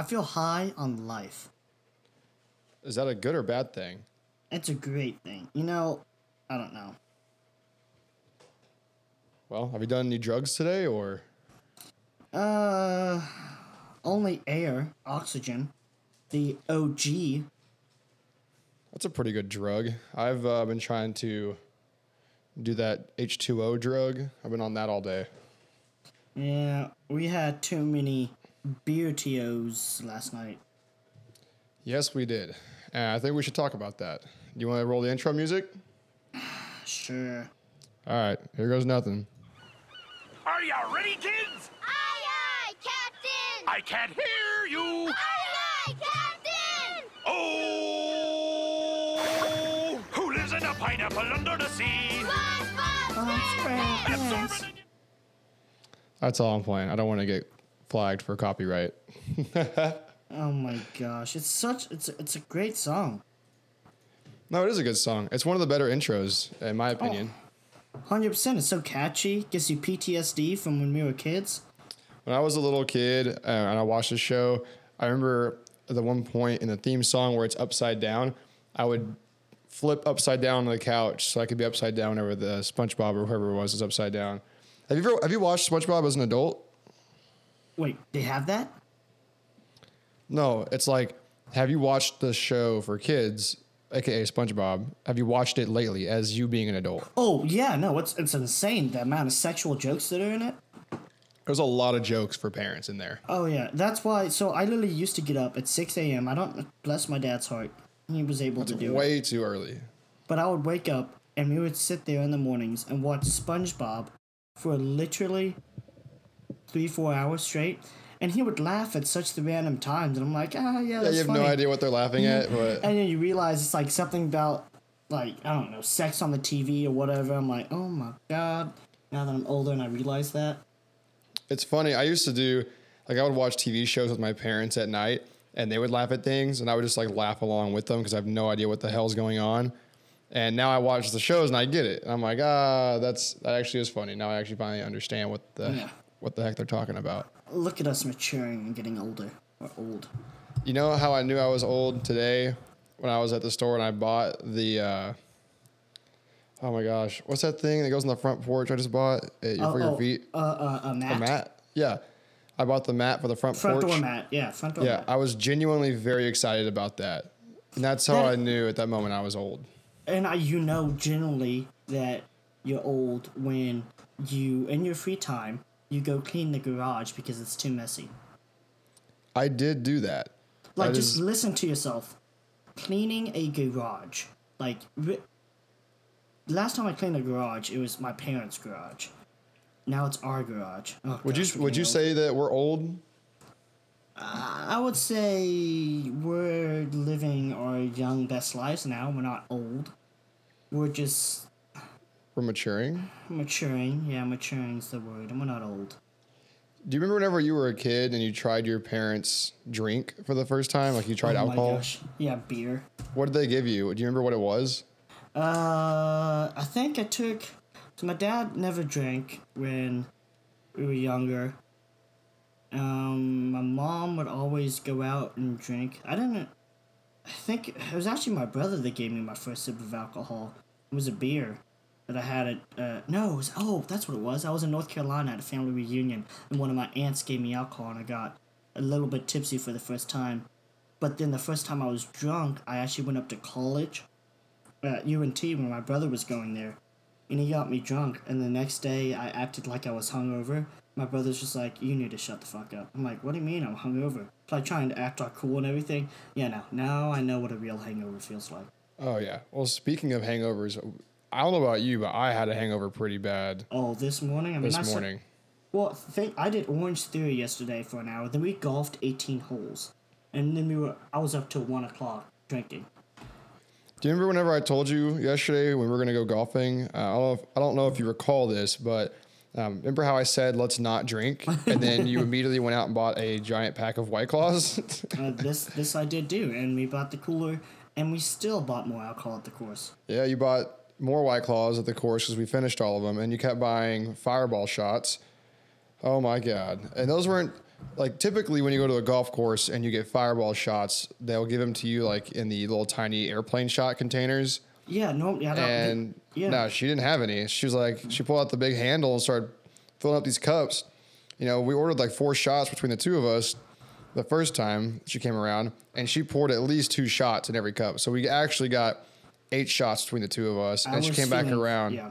I feel high on life. Is that a good or bad thing? It's a great thing. You know, I don't know. Well, have you done any drugs today or? Uh, only air, oxygen, the OG. That's a pretty good drug. I've uh, been trying to do that H2O drug. I've been on that all day. Yeah, we had too many beer TOs last night. Yes, we did. And I think we should talk about that. Do you want to roll the intro music? Sure. All right, here goes nothing. Are ya ready, kids? Aye, aye, Captain! I can't hear you. Aye, aye, Captain! Oh! Who lives in a pineapple under the sea? Oh, Absorbent. That's all I'm playing. I don't want to get flagged for copyright. Oh my gosh, it's such it's a, it's a great song. No, it is a good song. It's one of the better intros, in my opinion. Hundred percent. It's so catchy. Gives you PTSD from when we were kids. When I was a little kid uh, and I watched the show, I remember the one point in the theme song where it's upside down, I would flip upside down on the couch so I could be upside down whenever the SpongeBob or whoever it was is upside down. Have you ever have you watched SpongeBob as an adult? Wait, they have that? No, it's like have you watched the show for kids, aka SpongeBob? Have you watched it lately as you being an adult? Oh yeah, no, it's it's insane the amount of sexual jokes that are in it. There's a lot of jokes for parents in there. Oh yeah, that's why. So I literally used to get up at six a.m. I don't bless my dad's heart. He was able to do it, Way too early. but I would wake up and we would sit there in the mornings and watch SpongeBob for literally three four hours straight. And he would laugh at such the random times, and I'm like, ah, yeah, Yeah, you have funny. no idea what they're laughing at, but And then you realize it's like something about like I don't know, sex on the TV or whatever. I'm like, oh my god. Now that I'm older and I realize that. It's funny. I used to do like I would watch TV shows with my parents at night, and they would laugh at things, and I would just like laugh along with them because I have no idea what the hell's going on. And now I watch the shows and I get it. And I'm like, ah, that's that actually is funny. Now I actually finally understand what the Yeah. What the heck they're talking about. Look at us maturing and getting older. We're old. You know how I knew I was old today when I was at the store and I bought the. Uh, oh my gosh, what's that thing that goes on the front porch? I just bought it Oh, for your oh, feet. Uh, uh, a mat. A mat. Yeah, I bought the mat for the front, Front porch. Front door mat. Yeah, front door mat. Yeah, mat. I was genuinely very excited about that. And that's how That- I knew at that moment I was old. and I, you know generally that you're old when you, in your free time, you go clean the garage because it's too messy. I did do that. Like, That just listen to yourself. Cleaning a garage. Like, ri- last time I cleaned a garage, it was my parents' garage. Now it's our garage. Oh, Would gosh, you would you getting say that we're old? I would say we're living our young best lives now. We're not old. We're just We're maturing. maturing. Yeah, maturing is the word. And we're not old. Do you remember whenever you were a kid and you tried your parents' drink for the first time? Like you tried oh alcohol? gosh. Yeah, beer. What did they give you? Do you remember what it was? Uh, I think I took. So my dad never drank when we were younger. Um, my mom would always go out and drink. I didn't. I think it was actually my brother that gave me my first sip of alcohol. It was a beer that I had at. Uh, no, was. Oh, that's what it was. I was in North Carolina at a family reunion, and one of my aunts gave me alcohol, and I got a little bit tipsy for the first time. But then the first time I was drunk, I actually went up to college at UNT when my brother was going there, and he got me drunk. And the next day, I acted like I was hungover. My brother's just like, "You need to shut the fuck up." I'm like, "What do you mean I'm hungover?" Like trying to act all cool and everything. Yeah, no, now I know what a real hangover feels like. Oh yeah. Well, speaking of hangovers, I don't know about you, but I had a hangover pretty bad Oh, this morning. I mean, this morning. Well, think I did Orange Theory yesterday for an hour. Then we golfed 18 holes, and then we were. I was up till one o'clock drinking. Do you remember whenever I told you yesterday when we were going to go golfing? Uh, I don't know. If, I don't know if you recall this, but um, remember how I said let's not drink, and then you immediately went out and bought a giant pack of White Claws. Uh, this this I did do, and we bought the cooler, and we still bought more alcohol at the course. yeah, you bought more White Claws at the course because we finished all of them, and you kept buying Fireball shots. Oh my god! And those weren't like typically when you go to a golf course and you get fireball shots, they'll give them to you like in the little tiny airplane shot containers. Yeah, no, yeah, And yeah. no, she didn't have any. She was like, she pulled out the big handle and started filling up these cups. You know, we ordered like four shots between the two of us the first time she came around, and she poured at least two shots in every cup. So we actually got eight shots between the two of us, I and she came back around. Yeah,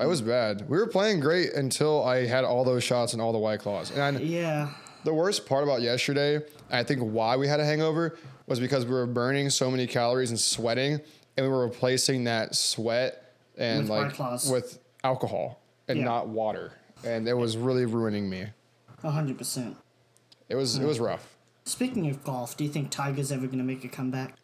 It was mm-hmm. bad. We were playing great until I had all those shots and all the white claws. And yeah, the worst part about yesterday, I think why we had a hangover was because we were burning so many calories and sweating, and we were replacing that sweat and With like with alcohol and Yeah. not water, and it was really ruining me. hundred percent. It was it was rough. Speaking of golf, do you think Tiger's ever gonna make a comeback?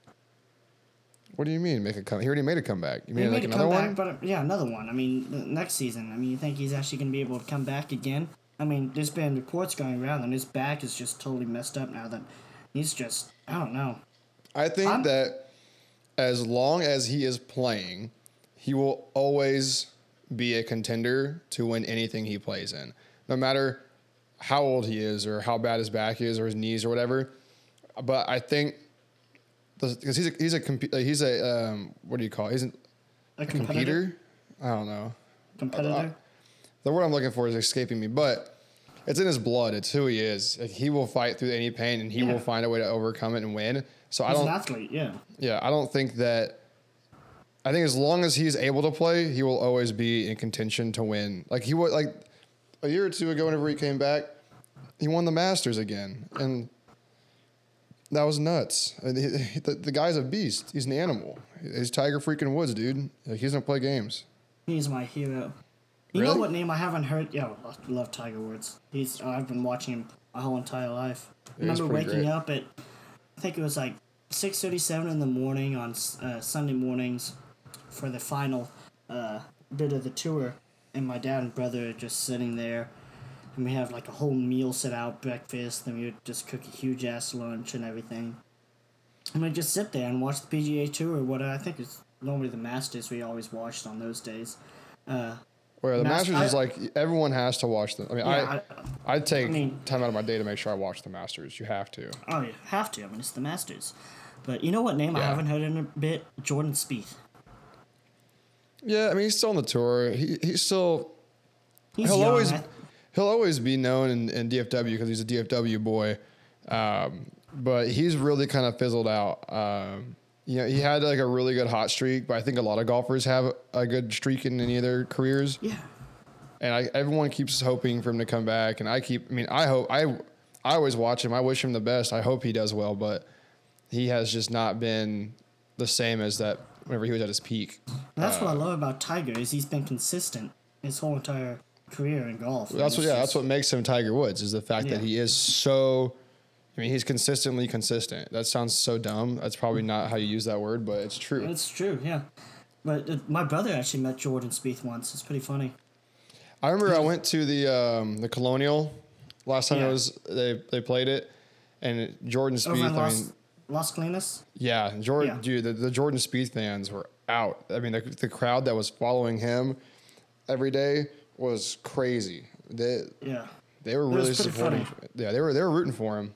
What do you mean make a come? He already made a comeback. You mean He like a another comeback, one? but yeah, another one. I mean, the next season. I mean, you think he's actually gonna be able to come back again? I mean, there's been reports going around, and his back is just totally messed up now. That he's just, I don't know. I think I'm- that as long as he is playing, he will always be a contender to win anything he plays in, no matter how old he is or how bad his back is or his knees or whatever. But I think because he's a, he's a compu- like, he's a um, what do you call it? He's a A competitor. I don't know. Competitor. The word I'm looking for is escaping me, but it's in his blood. It's who he is. Like, he will fight through any pain and he Yeah. will find a way to overcome it and win. So I don't. an athlete. Yeah. Yeah, I don't think that. I think as long as he's able to play, he will always be in contention to win. Like he was like a year or two ago, whenever he came back, he won the Masters again, and that was nuts. He- he- the, the guy's a beast. He's an animal. He's Tiger freaking Woods, dude. Like he's gonna play games. He's my hero. You Really? know what name I haven't heard? Yeah, I love Tiger Woods. He's I've been watching him my whole entire life. Yeah, he's remember waking great. up at I think it was like six thirty seven in the morning on uh, Sunday mornings for the final uh, bit of the tour, and my dad and brother are just sitting there, and we have like a whole meal set out, breakfast, then we would just cook a huge ass lunch and everything. And we just sit there and watch the PGA Tour, or what I think is normally the Masters we always watched on those days. Uh, Where the Mas- Masters is I- like everyone has to watch them. I mean, Yeah, I I take I mean- time out of my day to make sure I watch the Masters. You have to. Oh, you have to. I mean, it's the Masters. But you know what name I haven't heard in a bit? Jordan Spieth. Yeah, I mean he's still on the tour. He he's still He's he'll young. always I- he'll always be known in, in DFW because he's a DFW boy. Um, but he's really kind of fizzled out. Um, you know, he had like a really good hot streak, but I think a lot of golfers have a good streak in any of their careers. yeah. And I, everyone keeps hoping for him to come back, and I keep. I mean, I hope I I always watch him. I wish him the best. I hope he does well, but he has just not been the same as that whenever he was at his peak. That's Uh, what I love about Tiger is he's been consistent his whole entire career in golf. That's what, yeah, that's what makes him Tiger Woods is the fact that he is so. I mean, he's consistently consistent. That sounds so dumb. That's probably not how you use that word, but it's true. It's true, yeah. But uh, my brother actually met Jordan Spieth once. It's pretty funny. I remember I went to the um, the Colonial last time Yeah. it was they they played it, and Jordan Over Spieth. in I Las, mean, Las Colinas. yeah, Jordan, Yeah. dude, the, the Jordan Spieth fans were out. I mean, the, the crowd that was following him every day was crazy. They Yeah. they were really supporting. funny. Yeah, they were they were rooting for him.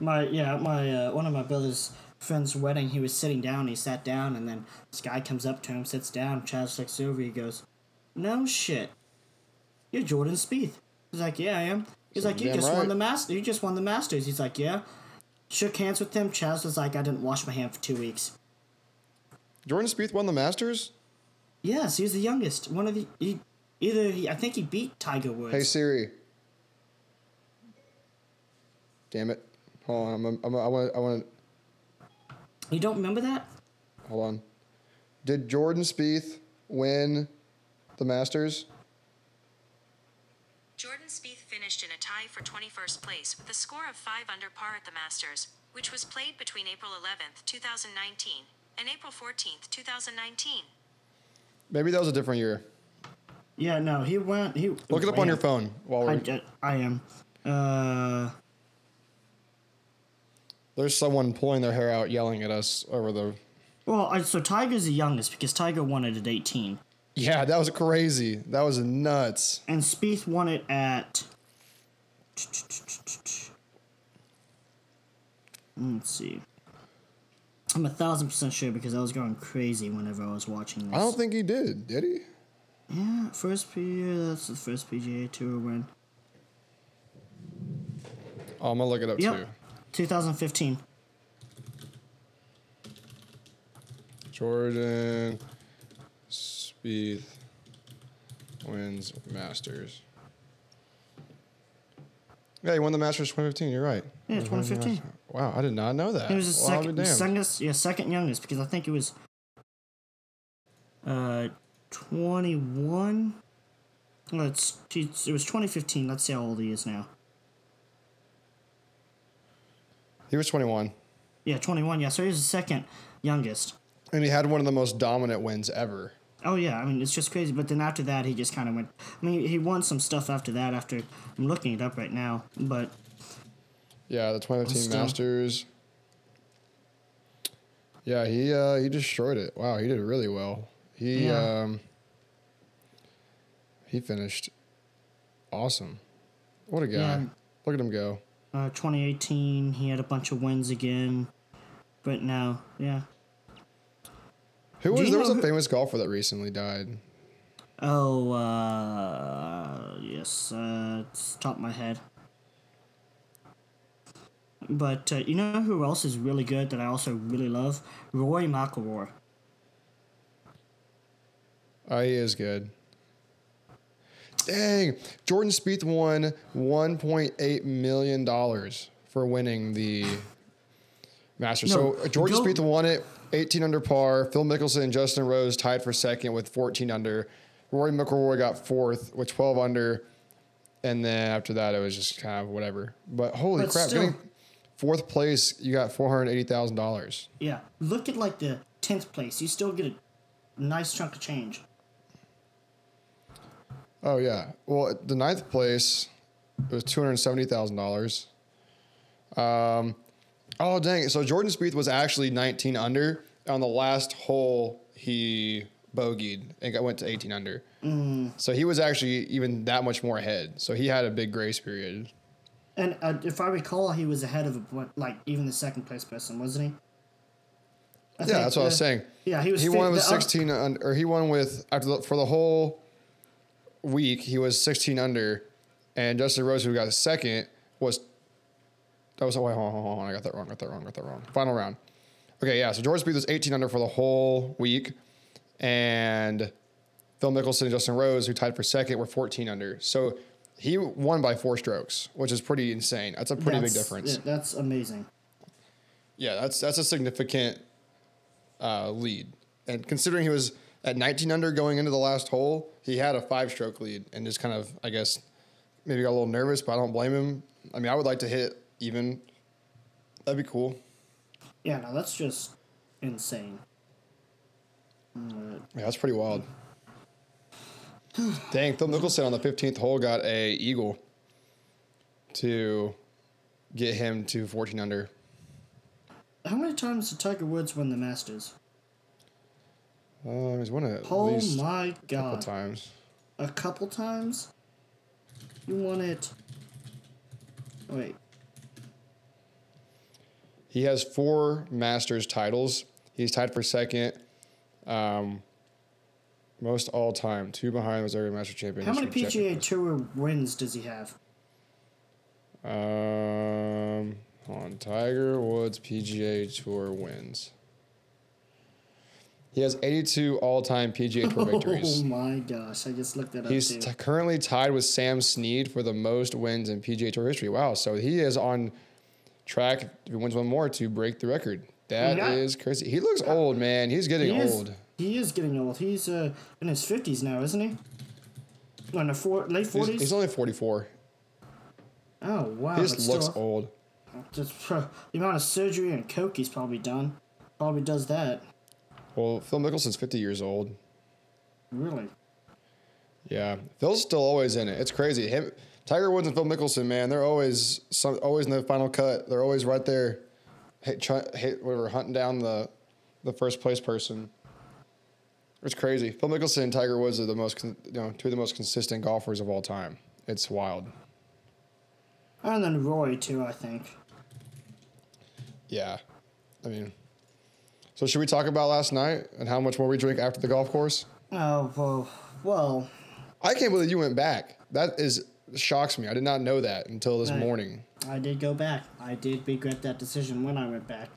My yeah, my uh, one of my brother's friend's wedding. He was sitting down. He sat down, and then this guy comes up to him, sits down. Chaz looks over. He goes, "No shit, you're Jordan Spieth." He's like, "Yeah, I am." He's like, "You just right. won the master. You just won the Masters." He's like, "Yeah." Shook hands with him. Chaz was like, "I didn't wash my hand for two weeks." Jordan Spieth won the Masters. Yes, he was the youngest. One of the he, either he, I think he beat Tiger Woods. Hey Siri. Damn it. Hold on. I'm, I'm, I want. I want. you don't remember that? Hold on. Did Jordan Spieth win the Masters? Jordan Spieth finished in a tie for 21st place with a score of 5 under par at the Masters, which was played between April 11th, 2019 and April 14th, 2019. Maybe that was a different year. Yeah, no, he went. He Look it up on your phone while I, we're. did- I am. Uh, There's someone pulling their hair out, yelling at us over the. well, I, so Tiger's the youngest because Tiger won it at 18, Yeah, that was crazy. That was nuts. and Spieth won it at Let's see. I'm a thousand percent sure because I was going crazy whenever I was watching this. I don't think he did. Did he? Yeah, first P. That's the first PGA Tour win. Oh, I'm gonna look it up Yep. too. 2015. Jordan Spieth wins Masters. Yeah, he won the Masters 2015. You're right. Yeah, He won the 2015. Wow, I did not know that. He was the well, second, youngest, yeah, second youngest because I think it was uh 21. Well, it's, it's it was 2015. Let's see how old he is now. He was 21, Yeah, 21. Yeah, so he's the second youngest. and he had one of the most dominant wins ever. Oh yeah, I mean it's just crazy. But then after that, he just kind of went. I mean, he won some stuff after that. After I'm looking it up right now, but Yeah, the 2015 Still. Masters. Yeah, he uh, he destroyed it. Wow, he did really well. He Yeah. um, he finished awesome. What a guy! Yeah. Look at him go. uh, 2018, he had a bunch of wins again. But now, yeah. Who was there was a who- famous golfer that recently died? Oh, uh, yes, uh, it's top of my head. But uh, you know who else is really good that I also really love? Rory McIlroy. Oh, he is good. Dang, Jordan Spieth won 1.8 million dollars for winning the Masters. No, so uh, Jordan go- Spieth won it, 18 under par. Phil Mickelson and Justin Rose tied for second with 14 under. Rory McIlroy got fourth with 12 under, and then after that it was just kind of whatever. But holy But crap, still- getting fourth place, you got 480 thousand dollars. Yeah, look at like the 10th place. You still get a nice chunk of change. Oh yeah. Well, the ninth place it was two hundred seventy thousand dollars. Um, oh dang! it. So Jordan Spieth was actually nineteen under on the last hole. He bogeyed and got, went to eighteen under. So he was actually even that much more ahead. So he had a big grace period. And uh, if I recall, he was ahead of a, like even the second place person, wasn't he? I Yeah, that's what I was saying. Yeah, he was. He won with sixteen under, or he won with after the, for the whole week. He was sixteen under, and Justin Rose, who got second, was that was oh wait, hold on, hold on, I got that wrong, got that wrong, got that wrong. Final round. Okay, yeah. So Jordan Spieth was eighteen under for the whole week, and Phil Mickelson and Justin Rose, who tied for second, were fourteen under. So he won by four strokes, which is pretty insane. That's a pretty big difference. yeah, that's amazing. Yeah, that's that's a significant uh, lead. And considering he was at 19 under going into the last hole, he had a five stroke lead and just kind of, I guess, maybe got a little nervous, but I don't blame him. I mean, I would like to hit even. That'd be cool. Yeah, no, that's just insane. Yeah, that's pretty wild. Dang, Phil Mickelson on the 15th hole got a eagle to get him to 14 under. How many times did Tiger Woods win the Masters? Uh, he's won it at Oh least my god! a couple times. A couple times? You won it. Wait. He has four Masters titles. He's tied for second, um, most all time, two behind Missouri Master Champion. How many PGA Tour wins does he have? Um, hold on Tiger Woods PGA Tour wins. He has 82 all-time PGA Tour victories. Oh my gosh, I just looked that up He's t- currently tied with Sam Snead for the most wins in PGA Tour history. Wow, so he is on track if he wins one more to break the record. That is crazy. He looks old, man. He's getting he old. He is getting old. He's uh, in his 50s now, isn't he? No, in the four, late 40s? He's, he's only 44. oh, wow. He just looks still, old. Just, uh, the amount of surgery and coke he's probably done probably does that. Well, Phil Mickelson's 50 years old. Really? Yeah, Phil's still always in it. It's crazy. Him, Tiger Woods and Phil Mickelson, man, they're always some, always in the final cut. They're always right there, hit, try, hit whatever, hunting down the the first place person. It's crazy. Phil Mickelson and Tiger Woods are the most, you know, two of the most consistent golfers of all time. It's wild. And then Roy, too, I think. Yeah. I mean, so should we talk about last night and how much more we drink after the golf course? Oh well, well. I can't believe you went back. That is shocks me. I did not know that until this Right. morning. I did go back. I did regret that decision when I went back.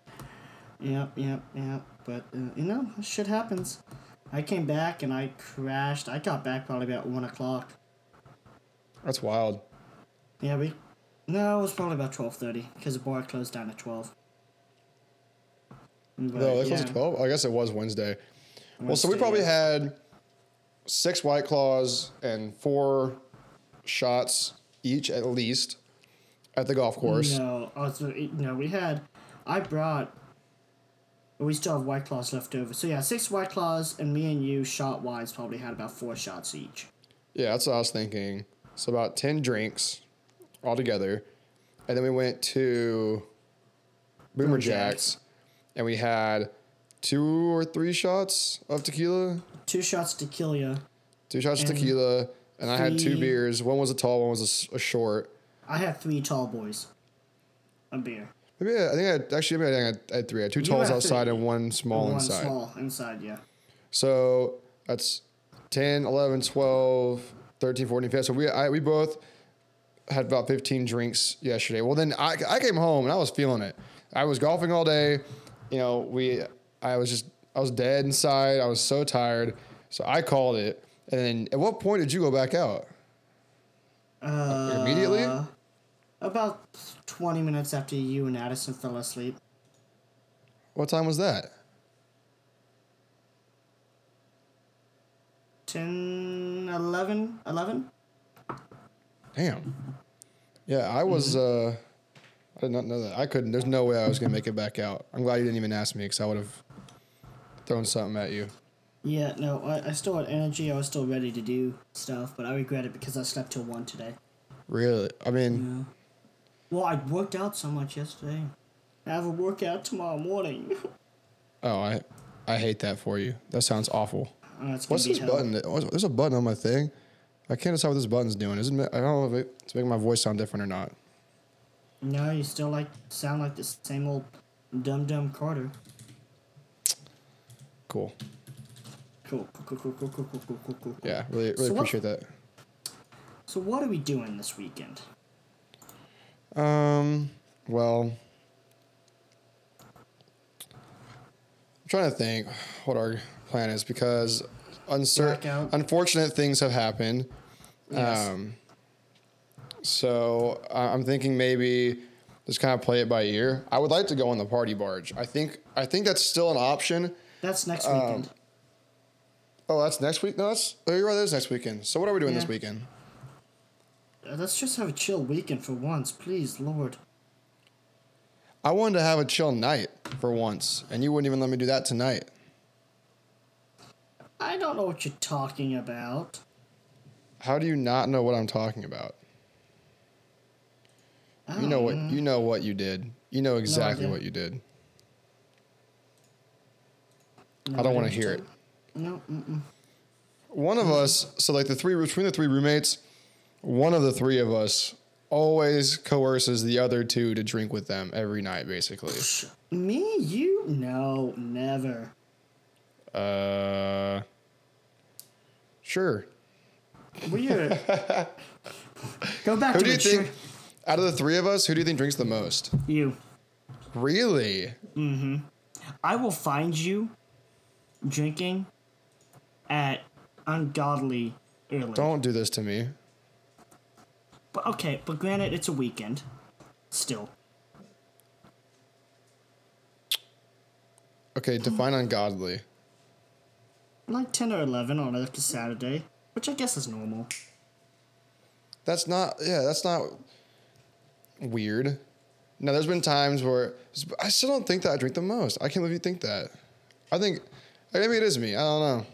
Yep, yep, yep. But uh, you know, shit happens. I came back and I crashed. I got back probably about one o'clock. That's wild. Yeah, we. No, it was probably about twelve thirty because the bar closed down at twelve. No, yeah. closed at 12? I guess it was Wednesday. Well, so we probably had six White Claws and four shots each at least at the golf course. No, oh, also, no, we had. I brought. We still have white claws left over. So yeah, six white claws, and me and you shot wise probably had about four shots each. Yeah, that's what I was thinking. So about 10 drinks altogether. And then we went to Boomer Boomer Jacks and we had two or three shots of tequila. Two shots tequila. Two shots of tequila. And I had two three- beers. One was a tall, one was a s- a, short. I had three tall boys. A beer. Maybe I, I think I had, actually maybe I, think I had three. I had two talls had outside three. and one small inside. One inside. small inside, yeah. So that's 10, 11, 12, 13, 14, 15. So we I, we both had about 15 drinks yesterday. Well, then I, I came home and I was feeling it. I was golfing all day. You know, we I was just I was dead inside. I was so tired. So I called it. And then at what point did you go back out? Uh, Immediately? About 20 minutes after you and Addison fell asleep. What time was that? 10, 11? 11? Damn. Yeah, I was. uh I did not know that. I couldn't. There's no way I was gonna make it back out. I'm glad you didn't even ask me because I would have thrown something at you. Yeah, no, I, I still had energy. I was still ready to do stuff, but I regret it because I slept till 1 today. Really? I mean, Yeah. Well, I worked out so much yesterday. I have a workout tomorrow morning. oh, I, I hate that for you. That sounds awful. Oh, What's this hell. button? There's a button on my thing. I can't decide what this button's doing. Isn't it? I don't know if it's making my voice sound different or not. No, you still like sound like the same old dumb dumb Carter. Cool. Cool, cool, cool, cool, cool, cool, cool, cool, cool. Yeah, really, really So what- appreciate that. So what are we doing this weekend? Um. Well, I'm trying to think what our plan is because uncertain, unfortunate things have happened. Yes. Um. So I'm thinking maybe just kind of play it by ear. I would like to go on the party barge. I think I think that's still an option. That's next Um, weekend. Oh, that's next week. No, that's oh, you're right. That is next weekend. So what are we doing this weekend? Uh, Let's just have a chill weekend for once, please, Lord. I wanted to have a chill night for once, and you wouldn't even let me do that tonight. I don't know what you're talking about. How do you not know what I'm talking about? You know what don't you know what you did. You know exactly what you did. No I don't want to hear it. No, mm-mm. One of us, so like the three between the three roommates, one of the three of us always coerces the other two to drink with them every night, basically. Me, you, no, never. Uh, sure. Weird. Go back Who to do you think, out of the three of us, who do you think drinks the most? You. Really? Mhm. I will find you drinking at ungodly early. Don't do this to me. But okay, but granted, it's a weekend. Still. Okay, define ungodly. Like 10 or 11 on a Saturday, which I guess is normal. That's not. Yeah, that's not weird. Now, there's been times where I still don't think that I drink the most. I can't believe you think that. I think maybe it is me. I don't know.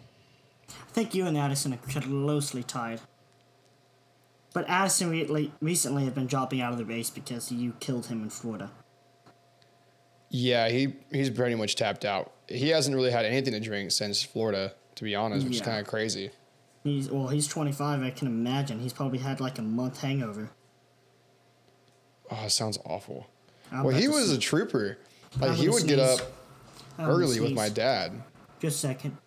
I think you and Addison are closely tied. But Addison re- recently has been dropping out of the race because you killed him in Florida. Yeah, he he's pretty much tapped out. He hasn't really had anything to drink since Florida, to be honest, which is kind of crazy. He's well, he's 25. I can imagine he's probably had like a month hangover. Oh, it sounds awful. I'm well, he was a trooper. Like he would get up I'm early with my dad. Just a second.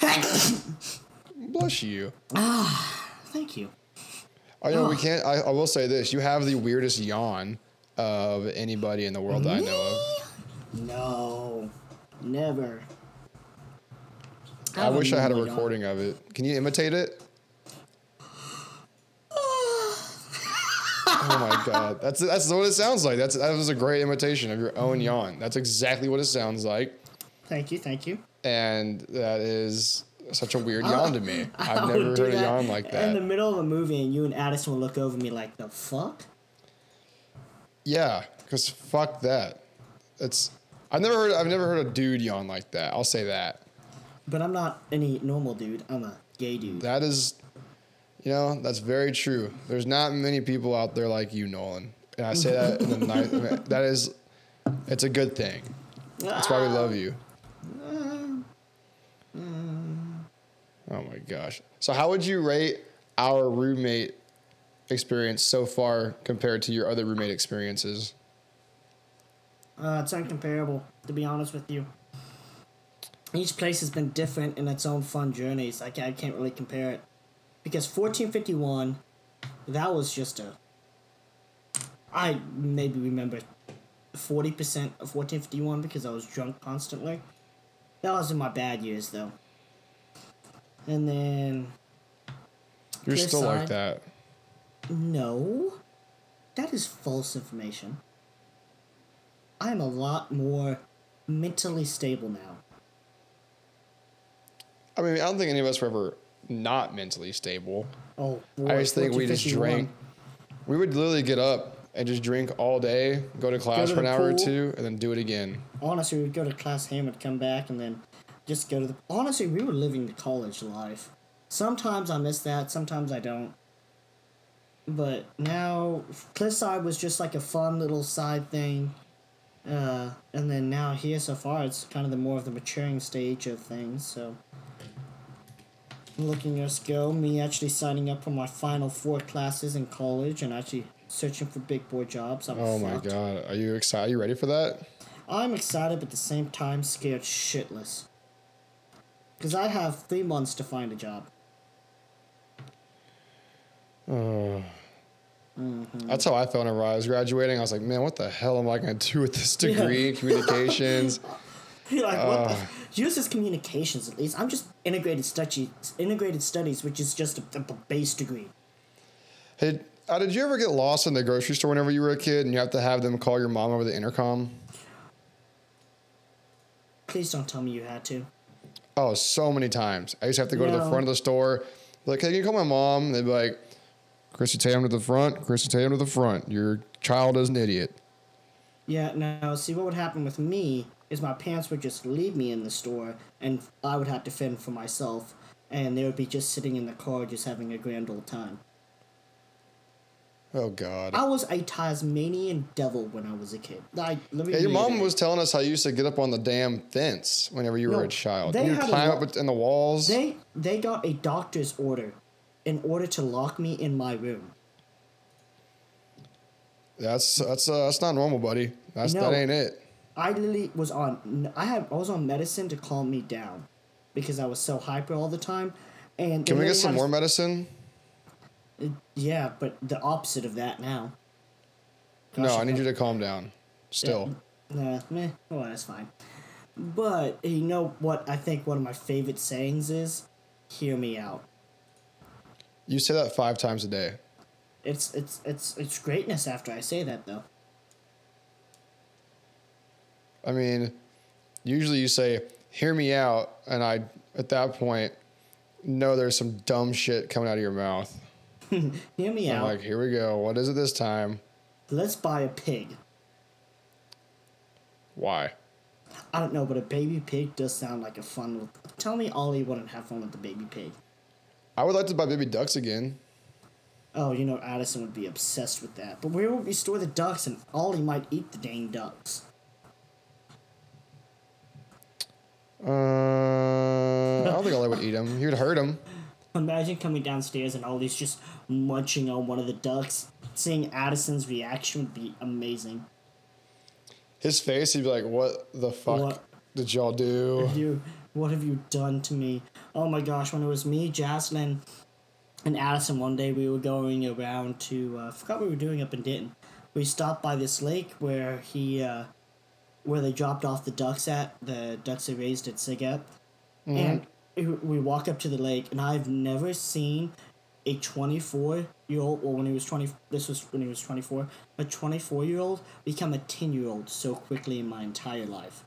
Bless you. Ah, Thank you. Oh, you know, we can't. I, I will say this: you have the weirdest yawn of anybody in the world that I know of. No, never. I have wish I had a normal yawn. recording of it. Can you imitate it? Oh my god, that's that's what it sounds like. That's that was a great imitation of your own mm-hmm. yawn. That's exactly what it sounds like, Thank you, thank you. and that is such a weird yawn to me. I've never heard a yawn like that. In the middle of a movie, and you and Addison will look over me like, the fuck? Yeah, because fuck that. It's I've never heard I've never heard a dude yawn like that. I'll say that. But I'm not any normal dude. I'm a gay dude. That is, you know, that's very true. There's not many people out there like you, Nolin. And I say that in the night. That is, it's a good thing. That's why we love you. Oh my gosh. So, how would you rate our roommate experience so far compared to your other roommate experiences? Uh, it's uncomparable, to be honest with you. Each place has been different in its own fun journeys. I can't, I can't really compare it. Because 1451, that was just a. I maybe remember 40% of 1451 because I was drunk constantly. That was in my bad years, though. And then. You're still like that. No. That is false information. I am a lot more mentally stable now. I mean, I don't think any of us were ever not mentally stable. Oh, I just think we just 1451. drank. We would literally get up and just drink all day, go to class to for an hour or two, and then do it again. Honestly, we'd go to class hammered, come back, and then just go to the. Honestly, we were living the college life. Sometimes I miss that, sometimes I don't. But now, Cliffside was just like a fun little side thing. Uh, and then now here so far, it's kind of the more of the maturing stage of things, so. Looking at us go, me actually signing up for my final four classes in college and actually searching for big boy jobs. I'm Oh my god, are you excited? Are you ready for that? I'm excited, but at the same time scared shitless. Because I have three months to find a job. Oh. Mm-hmm. That's how I felt whenever I was graduating. I was like, man, what the hell am I going to do with this degree in communications? You're like, what the? Yours is communications, at least. I'm just integrated studies, integrated studies, which is just a, a base degree. hey, uh, did you ever get lost in the grocery store whenever you were a kid and you have to have them call your mom over the intercom? Please don't tell me you had to. Oh, so many times. I used to have to go to the front of the store. Like, hey, can you call my mom? They'd be like, Chrissy Tatum to the front. Chrissy Tatum to the front. Your child is an idiot. Yeah, no, see, what would happen with me is my parents would just leave me in the store, and I would have to fend for myself, and they would be just sitting in the car just having a grand old time. Oh God. I was a Tasmanian devil when I was a kid. Like, let me Yeah, your mom was telling us how you used to get up on the damn fence whenever you were a child. they You climb lo- up in the walls. They they got a doctor's order in order to lock me in my room. That's that's uh, that's not normal, buddy. That's No. that ain't it. I literally was on I have I was on medicine to calm me down because I was so hyper all the time. And Can we get some more medicine? Yeah, but the opposite of that now. No, I need you to calm down. Still. Nah, meh. Well, that's fine. But you know what? I think one of my favorite sayings is, "Hear me out." You say that five times a day. It's it's it's it's greatness after I say that though. I mean, usually you say, "Hear me out," and I, at that point, know there's some dumb shit coming out of your mouth. Hear me I'm out. like, "Here we go. What is it this time? Let's buy a pig. Why?" I don't know, but a baby pig does sound like a fun. Tell me Ollie wouldn't have fun with the baby pig. I would like to buy baby ducks again. Oh, you know Addison would be obsessed with that. But where would we store the ducks? And Ollie might eat the dang ducks. Uh, I don't think Ollie would eat him. He would hurt him. Imagine coming downstairs and Ollie's just munching on one of the ducks. Seeing Addison's reaction would be amazing. his face, he'd be like, "What the fuck What? did y'all do?" you what have you done to me oh my gosh when it was me jaslyn and addison one day we were going around to uh, I forgot what we were doing up in denton we stopped by this lake where he uh, where they dropped off the ducks at the ducks they raised at sigat mm-hmm. and it- we walk up to the lake and i've never seen a 24 year old well when he was 20 this was when he was 24 a 24 year old become a 10 year old so quickly in my entire life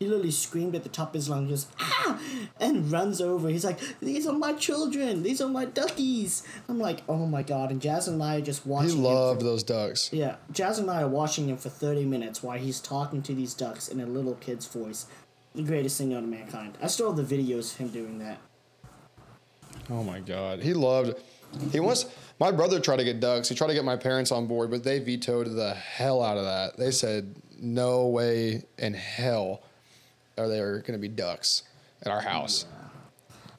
he literally screamed at the top of his lungs, just, ah! And runs over. He's like, These are my children. These are my duckies. I'm like, Oh my god. And Jazz and I are just He watching. him loved for- those ducks. yeah, Jazz and I are watching him for 30 minutes while he's talking to these ducks in a little kid's voice. The greatest thing known to mankind. I still have the videos of him doing that. Oh my god, he loved. He wants. My brother tried to get ducks. He tried to get my parents on board, but they vetoed the hell out of that. They said, "No way in hell are going to be ducks at our house."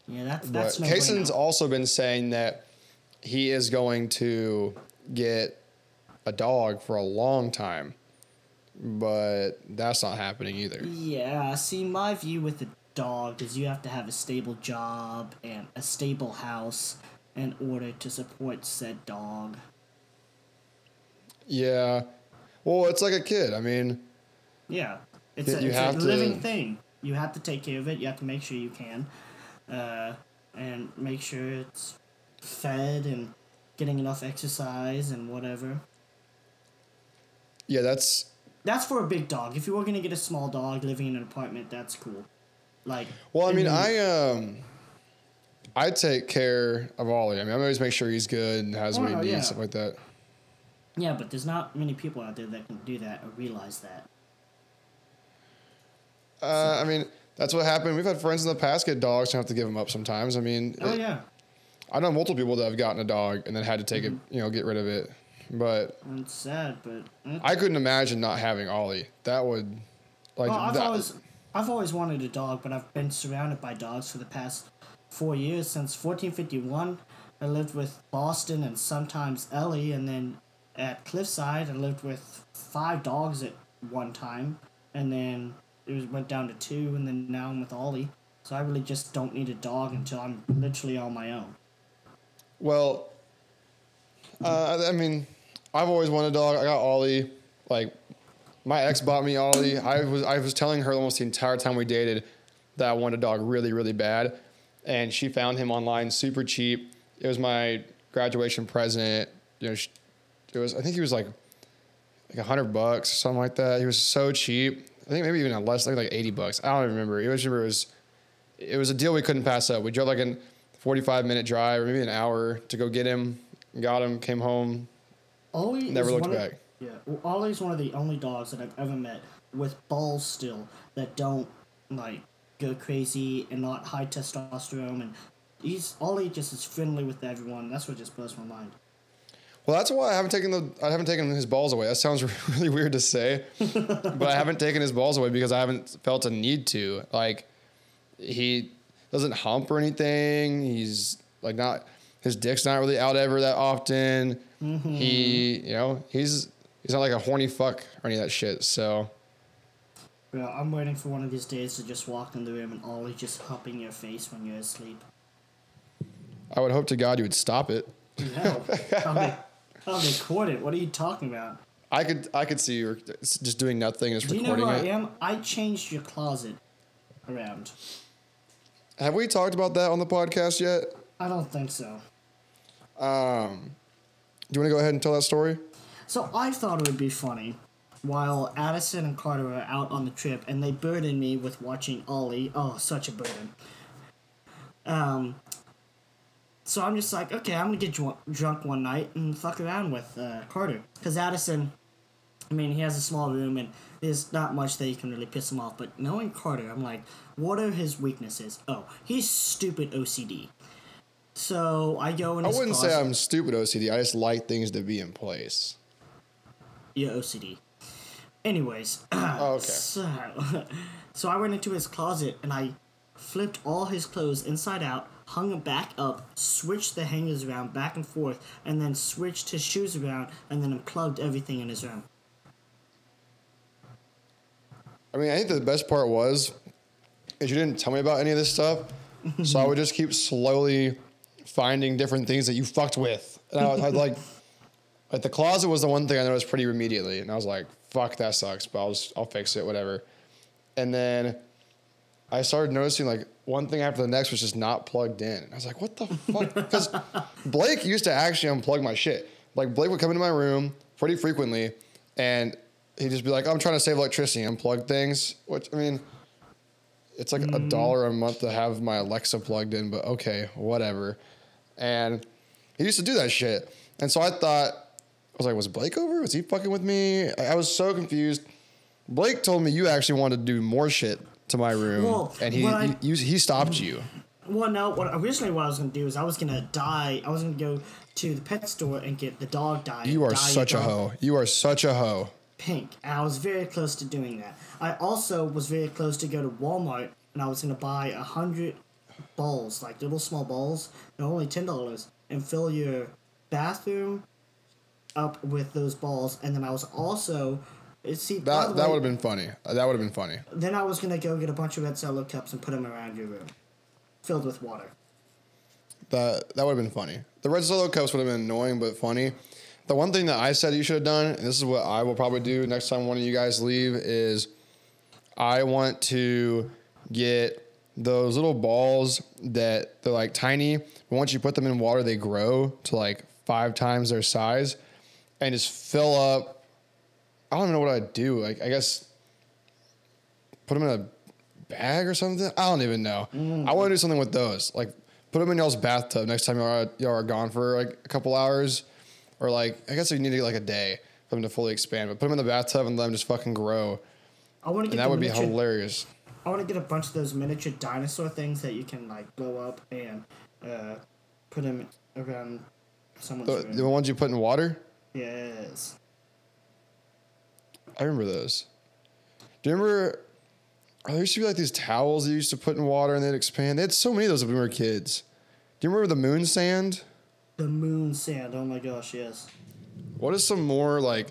Yeah, that, But that's no Kaysen's also been saying that he is going to get a dog for a long time, but that's not happening either. Yeah, see, my view with the dog is you have to have a stable job and a stable house in order to support said dog. Yeah, well, it's like a kid. I mean, Yeah, it's, a, you it's have a to- living thing. You have to take care of it. You have to make sure you can, uh, and make sure it's fed and getting enough exercise and whatever. yeah, that's That's for a big dog. If you were gonna get a small dog living in an apartment, that's cool. Like, Well, I mean, and- I um, I take care of Ollie. I mean, I always make sure he's good and has what he Oh, needs, yeah. stuff like that. yeah, but there's not many people out there that can do that or realize that. Uh, I mean, that's what happened. We've had friends in the past get dogs and have to give them up sometimes. I mean, Oh it- yeah, I know multiple people that have gotten a dog and then had to take Mm-hmm. it, you know, get rid of it. But it's sad, but. I couldn't imagine not having Ollie. That would, like, Well, I've that, always, I've always wanted a dog, but I've been surrounded by dogs for the past four years since 1451. I lived with Boston and sometimes Ellie, and then at Cliffside, I lived with five dogs at one time, and then it was, went down to two, and then now I'm with Ollie. So I really just don't need a dog until I'm literally on my own. Well, uh, I mean, I've always wanted a dog. I got Ollie. Like, my ex bought me Ollie. I was I was telling her almost the entire time we dated that I wanted a dog really really bad, and she found him online super cheap. It was my graduation present. You know, sh it was I think he was like like a hundred bucks or something like that. He was so cheap. I think maybe even less, like like eighty bucks. I don't even remember. It was it was it was a deal we couldn't pass up. We drove like a 45 minute drive or maybe an hour to go get him. Got him, came home. Ollie Never looked back. Of, yeah, well, Ollie's one of the only dogs that I've ever met with balls still that don't like go crazy and not high testosterone and he's Ollie just is friendly with everyone. That's what just blows my mind. Well, that's why I haven't taken the I haven't taken his balls away. That sounds really weird to say, but I haven't taken his balls away because I haven't felt a need to. Like he doesn't hump or anything. He's like not his dick's not really out ever that often. Mm-hmm. He, you know, he's he's not like a horny fuck or any of that shit. So Well, I'm waiting for one of these days to just walk in the room and Ollie just humping your face when you're asleep. I would hope to God you would stop it. No, Be, I'll record it. What are you talking about? I could I could see you just doing nothing just Do you know recording who I am? I changed your closet around. Have we talked about that on the podcast yet? I don't think so. Um, do you want to go ahead and tell that story? So I thought it would be funny while Addison and Carter were out on the trip and they burdened me with watching Ollie. Oh, such a burden. Um, so I'm just like, okay, I'm gonna get dr- drunk one night and fuck around with uh, Carter. Because Addison, I mean, he has a small room and there's not much that you can really piss him off. But knowing Carter, I'm like, what are his weaknesses? Oh, he's stupid OCD. So I go in I wouldn't say I'm stupid OCD. I just like things to be in place. Yeah, OCD. Anyways, Oh, okay. so, so I went into his closet and I flipped all his clothes inside out, hung back up, switched the hangers around back and forth, and then switched his shoes around, and then unplugged everything in his room. I mean, I think the best part was is you didn't tell me about any of this stuff, so I would just keep slowly finding different things that you fucked with, and I, was- I'd like, like the closet was the one thing I noticed pretty immediately, and I was like, "Fuck, that sucks," but I'll just, I'll fix it, whatever. And then I started noticing like one thing after the next was just not plugged in. I was like, "What the fuck?" Because Blake used to actually unplug my shit. Like Blake would come into my room pretty frequently, and he'd just be like, "I'm trying to save electricity, unplug things." Which I mean, it's like a mm. dollar a month to have my Alexa plugged in, but okay, whatever. And he used to do that shit, and so I thought, I was like, "Was Blake over? Was he fucking with me?" I, I was so confused. Blake told me you actually wanted to do more shit to my room, Well, and he I- he, he stopped you. Well, no. What originally what I was gonna do is I was gonna die. I was gonna go to the pet store and get the dog dye. You are such a hoe. You are such a hoe. Pink. And I was very close to doing that. I also was very close to go to Walmart and I was gonna buy a hundred balls, like little small balls. They're only ten dollars, and fill your bathroom up with those balls. And then I was also. See, That that would have been funny. That would have been funny. Then I was gonna go get a bunch of red solo cups and put them around your room, filled with water. That that would have been funny. The red solo cups would have been annoying but funny. The one thing that I said you should have done, and this is what I will probably do next time one of you guys leave, is I want to get those little balls that they're like tiny, but once you put them in water, they grow to like five times their size, and just fill up. I don't even know what I'd do. Like I guess put them in a bag or something. I don't even know. I want to do something with those. Like put them in y'all's bathtub next time y'all are, y'all are gone for like a couple hours, or like I guess you need to get like a day for them to fully expand. But put them in the bathtub and let them just fucking grow, I want to get that would be hilarious. I want to get a bunch of those miniature dinosaur things that you can like blow up and uh, put them around someone's The, room. the ones you put in water, yes. I remember those. Do you remember? Oh, there used to be like these towels that you used to put in water and they'd expand. They had so many of those when we were kids. Do you remember the moon sand? The moon sand. Oh my gosh, yes. What is some more like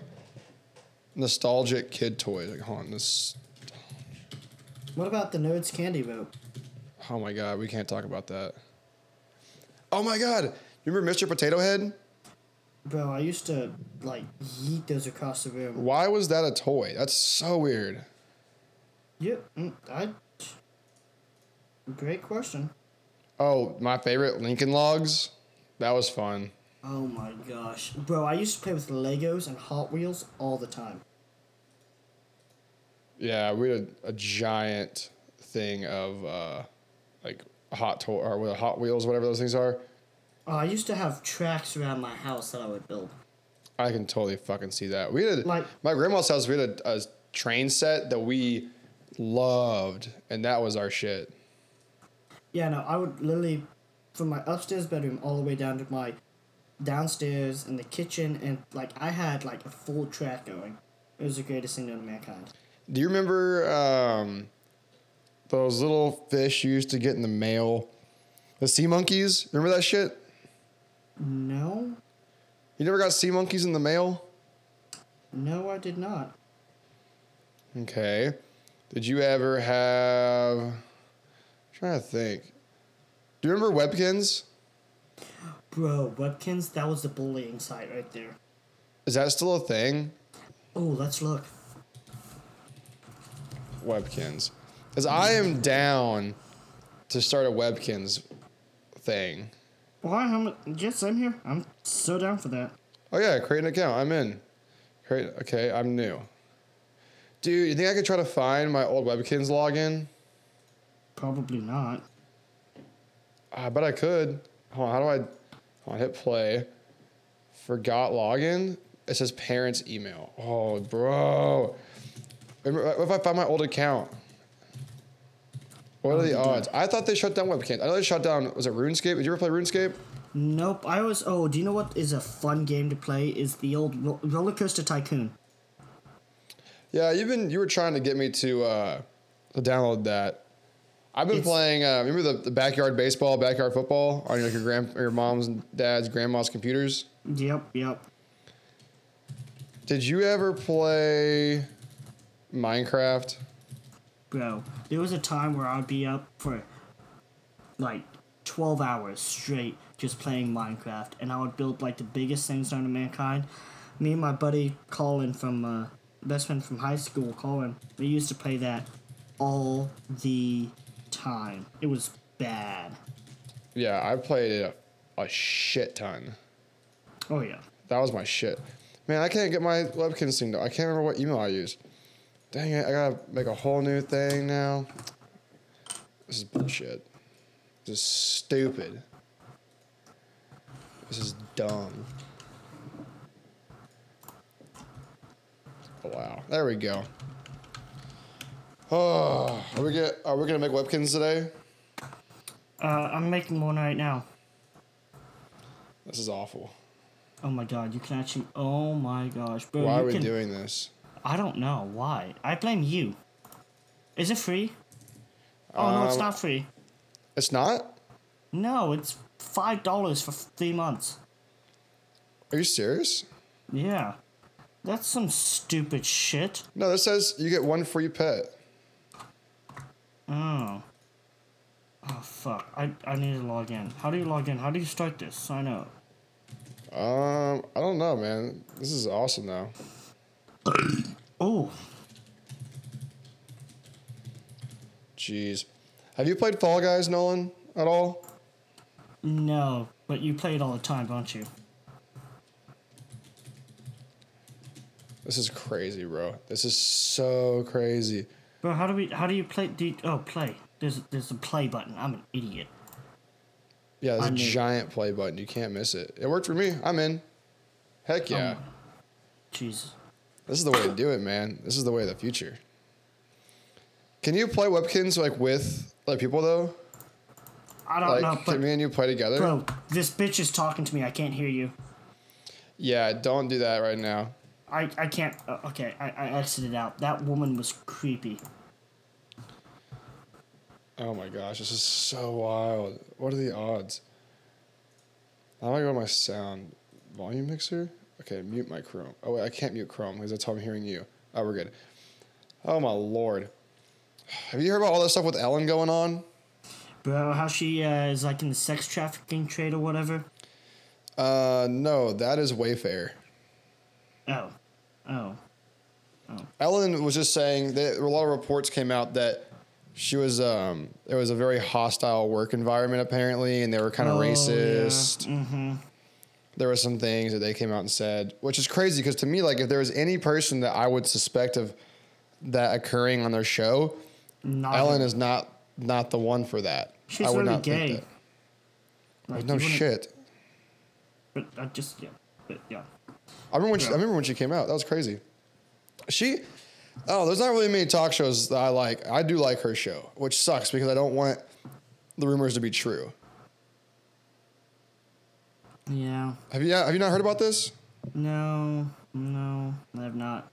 nostalgic kid toys? Like, hold on, this. What about the Nerds Candy Rope? Oh my god, we can't talk about that. Oh my god, you remember Mr. Potato Head? Bro, I used to like yeet those across the room. Why was that a toy? That's so weird. Yeah, mm, I. Great question. Oh, my favorite Lincoln Logs. That was fun. Oh my gosh, bro! I used to play with Legos and Hot Wheels all the time. Yeah, we had a, a giant thing of uh, like hot toy or with Hot Wheels, whatever those things are. Oh, I used to have tracks around my house that I would build. I can totally fucking see that. We had Like- my grandma's house. We had a, a train set that we loved, and that was our shit. Yeah, no, I would literally, from my upstairs bedroom all the way down to my downstairs in the kitchen, and like I had like a full track going. It was the greatest thing known to mankind. Do you remember um, those little fish you used to get in the mail? The sea monkeys. Remember that shit? No, You never got sea monkeys in the mail? no, I did not. Okay. Did you ever have? I'm trying to think. Do you remember Webkinz? Bro, Webkinz, that was the bullying site right there. Is that still a thing? Oh, let's look. Webkinz. Because I am down to start a Webkinz thing. Why? I'm yes, I'm here. I'm so down for that. Oh yeah, create an account. I'm in. Create. Okay, I'm new. Dude, you think I could try to find my old Webkinz login? Probably not. I bet I could. Hold on, how do I? Hold on, hit play. Forgot login. It says parents email. Oh, bro. Remember- What if I find my old account? What are the odds? I thought they shut down Webkinz. I know they shut down. Was it RuneScape? Did you ever play RuneScape? Nope. I was. Oh, do you know what is a fun game to play? Is the old ro- roller coaster tycoon. Yeah, you've been. You were trying to get me to uh, to download that. I've been It's- playing. Uh, remember the, the backyard baseball, backyard football on like your grand, your mom's and dad's, grandma's computers. Yep. Yep. Did you ever play Minecraft? Bro. There was a time where I'd be up for like 12 hours straight just playing Minecraft, and I would build like the biggest things known to mankind. Me and my buddy Colin from uh, best friend from high school, Colin, we used to play that all the time. It was bad. Yeah, I played it a, a shit ton. Oh yeah. That was my shit. Man, I can't get my Webkinz thing though. I can't remember what email I used. Dang it, I gotta make a whole new thing now. This is bullshit. This is stupid. This is dumb. Oh, wow. There we go. Oh, are we get are we gonna make Webkinz today? Uh, I'm making one right now. This is awful. Oh my god, you can actually. Oh my gosh, bro. Why are we can, doing this? I don't know why. I blame you. Is it free? Oh no, it's Um, not free. It's not? No, it's five dollars for three months. Are you serious? Yeah, that's some stupid shit. No, this says you get one free pet. Oh. Oh fuck! I I need to log in. How do you log in? How do you start this? Sign up. Um, I don't know, man. This is awesome though. Oh, Jeez. Have you played Fall Guys, Nolin, at all? no, but you play it all the time, don't you? This is crazy, bro. This is so crazy. Bro, how do we? How do you play? Do you, oh, play. There's there's a play button. I'm an idiot. Yeah, there's I a knew- giant play button. You can't miss it. It worked for me. I'm in. Heck oh yeah. Jesus. This is the way to do it, man. This is the way of the future. Can you play Webkinz like with like people though? I don't Like, know, can me and you play together? bro, this bitch is talking to me. I can't hear you. Yeah, don't do that right now. I I can't. Uh, okay, I I exited out. That woman was creepy. Oh my gosh, this is so wild. What are the odds? How do I go to my sound volume mixer? Okay, mute my Chrome. Oh wait, I can't mute Chrome because that's how I'm hearing you. Oh, we're good. Oh my lord. Have you heard about all that stuff with Ellen going on? Bro, how she uh, is like in the sex trafficking trade or whatever. Uh, no, that is Wayfair. Oh, oh. Oh. Ellen was just saying that a lot of reports came out that she was um it was a very hostile work environment apparently, and they were kind of Oh, yeah. racist. There were some things that they came out and said, which is crazy because to me, like if there was any person that I would suspect of that occurring on their show, Not Ellen is not not the one for that. She's I would really not think gay. that. Like, No shit. But I just yeah, but yeah. I remember when she, I remember when she came out. That was crazy. She, oh, there's not really many talk shows that I like. I do like her show, which sucks because I don't want the rumors to be true. Yeah. Have you have you not heard about this? No, no, I have not.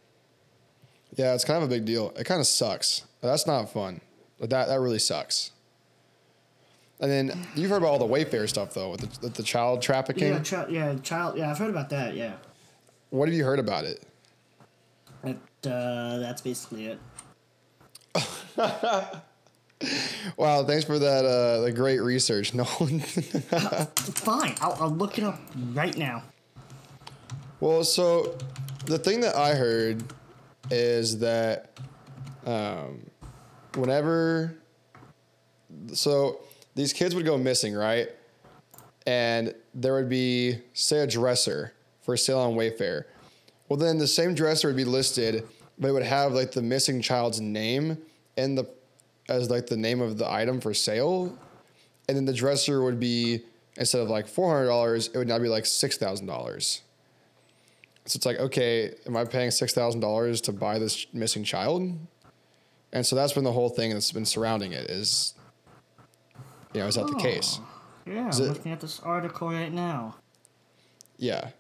Yeah, it's kind of a big deal. It kind of sucks. That's not fun. But that that really sucks. And then you've heard about all the Wayfair stuff though, with the, with the child trafficking. Yeah, chi- yeah, child. Yeah, I've heard about that. Yeah. What have you heard about it? But uh, that's basically it. Wow, thanks for that uh, the great research, Nolin. Fine, I'll, I'll look it up right now. Well, so the thing that I heard is that um, whenever, so these kids would go missing, right? And there would be, say, a dresser for sale on Wayfair. Well, then the same dresser would be listed, but it would have like the missing child's name and the as like the name of the item for sale, and then the dresser would be instead of like four hundred dollars, it would now be like six thousand dollars. So it's like, okay, am I paying six thousand dollars to buy this missing child? And so that's been the whole thing that's been surrounding it is, you know, is that the oh. case? Yeah, Is I'm it- looking at this article right now. Yeah.